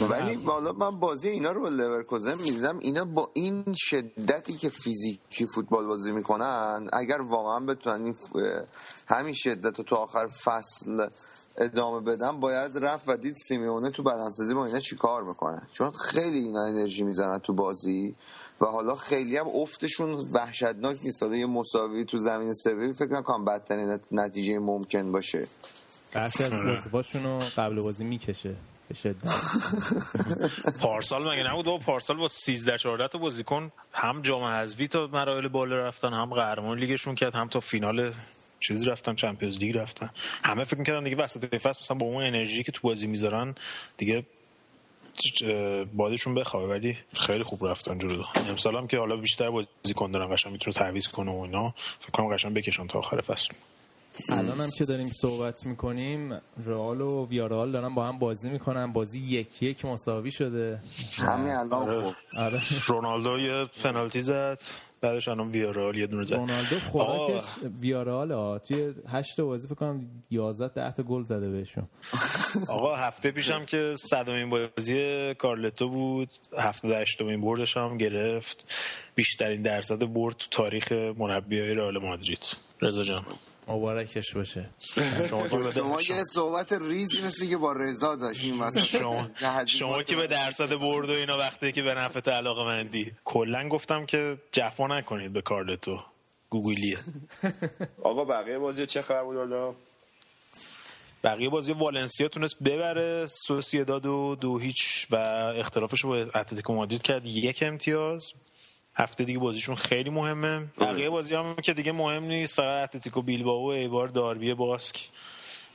ولی حالا من بازی اینا رو با لورکوزن می‌دیدم. اینا با این شدتی که فیزیکی فوتبال بازی می‌کنن اگر واقعا بتونن این ف- همین شدت رو تو آخر فصل ادامه بدن باید رفت و دید سیمیونه تو بدنسازی با اینا چیکار می‌کنه؟ چون خیلی اینا انرژی می‌زنن تو بازی و حالا خیلی هم افتشون وحشتناک نیست. حالا یه مساوی تو زمین سوی فکر نکنم بدترین نتیجه ممکن باشه. برخی از رو قبل بازی می‌کشه به شدت. [LAUGHS] پارسال مگه نبود؟ بابا پارسال با 13 14 تا بازیکن هم جام حذفی تا مراحل بالا رفتن هم قهرمان لیگشون کرد هم تا فینال چیز رفتن چمپیونز لیگ رفتن. همه فکر می‌کردن دیگه وسط فصل مثلا با اون انرژی که تو بازی می‌ذارن دیگه بادشون بخوابه ولی خیلی خوب رفتن جلو. امسال هم که حالا بیشتر بازیکن دارن قشنگ می‌تونه تعویض کنه و اینا. فکر کنم قشنگ بکشن تا آخر فصل. الان هم که داریم صحبت می‌کنیم رئال و ویارال دارن با هم بازی می‌کنن. بازی یک یک مساوی شده. همین الان خب. آره. رونالدو یه پنالتی زد. بعدش الان ویارال یه دونه زد. رونالدو خوراکش ویارال ها توی هشت تا بازی فکر کنم 11 ده تا گل زده بهشون. [LAUGHS] آقا هفته پیشم که صدامین بازی کارلتو بود هفته هشتمین بردش هم گرفت. بیشترین درصد برد تو تاریخ مربیای رئال مادرید. رضا جان. مبارکش باشه. شما که به [LAUGHS] شما یه صحبت ریزی مثل که با رضا داشتیم شما, شما که به درصد برد و اینا وقتی که به نفع علاقه مندی. کلا گفتم که جفا نکنید به کارلتو گوگلیه [LAUGHS] آقا بقیه بازی چه خبر بود حالا؟ بقیه بازی والنسیا تونست ببره. سوسیداد و دو هیچ و اختلافش رو با اتلتیکو مادرید کرد. یک امتیاز. هفته دیگه بازیشون خیلی مهمه. بقیه بازی هم که دیگه مهم نیست فقط اتلتیکو بیلبائو و ایبار داربی باسک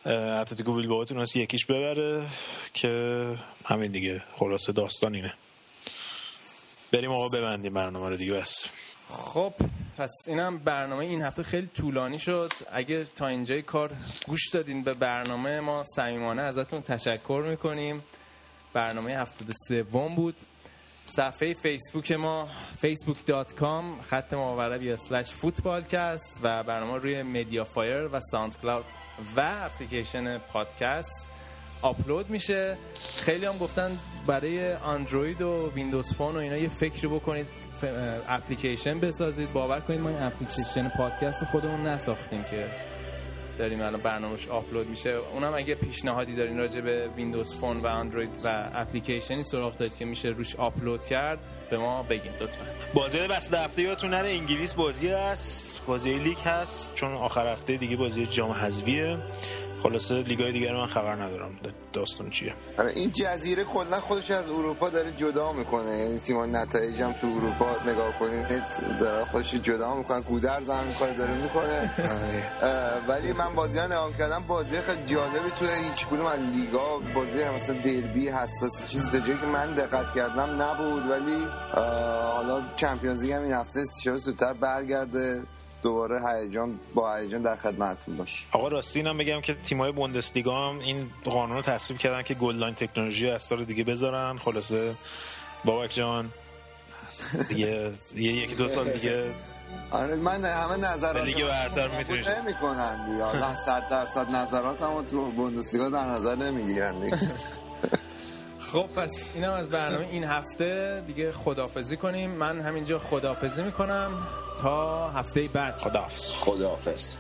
اتلتیکو بیلبائو تونست یکیش ببره که همین دیگه خلاصه داستان اینه. بریم آقا ببندیم برنامه رو دیگه بس. خب پس اینم برنامه این هفته خیلی طولانی شد. اگه تا اینجای کار گوش دادین به برنامه ما صمیمانه ازتون تشکر می‌کنیم. برنامه هفته سوم بود. صفحه فیسبوک ما facebook.com خط مورب یا slash Footballcast و برنامه روی MediaFire و SoundCloud و اپلیکیشن پادکست آپلود میشه. خیلی هم گفتن برای اندروید و Windows Phone و اینا یه فکری بکنید اپلیکیشن بسازید. باور کنید ما این اپلیکیشن پادکست خودمون نساختیم که داریم الان برنامهش آپلود میشه. اونم اگه پیشنهادی دارین راجع به Windows Phone و اندروید و اپلیکیشنی سراغ دارید که میشه روش آپلود کرد به ما بگین لطفا. بازی بسته هفته یادتون نره انگلیس بازی هست بازی لیگ هست چون آخر هفته دیگه بازی جام حذفیه. خلاصه لیگای دیگر من خبر ندارم. داستان چیه؟ آره این جزیره کلا خودش از اروپا داره جدا می‌کنه. یعنی تیم نتایج هم تو اروپا نگاه کنید داره خودش جدا می‌کنه گودرز هم کار داره می‌کنه. ولی من بازی ها نگاه کردم بازی خیلی جالبی تو هیچ کدوم از لیگا بازی هم مثلا دربی حساسی چیز تا که من دقت کردم نبود. ولی حالا Champions League هم این هفته شاید زودتر برگرده. دوباره هیجان با هیجان در خدمتتون باش آقا راستی اینم بگم که تیمای بوندسلیگا هم این قانون رو تصویب کردن که goal line technology سال دیگه بذارن. خلاصه. بابک جان. دیگه یه یکی دو سال دیگه. آره من همه نظرات لیگ برتر می‌تونی. چیز- نمی کنن دیگه. حالا [LAUGHS] 100 درصد نظرات هم تو بوندسلیگا در نظر نمی‌گیرن خب پس اینم از برنامه این هفته. دیگه خدافزی کنیم. من همینجا خدافزی می‌کنم. تا هفته بعد. خداحافظ. خداحافظ.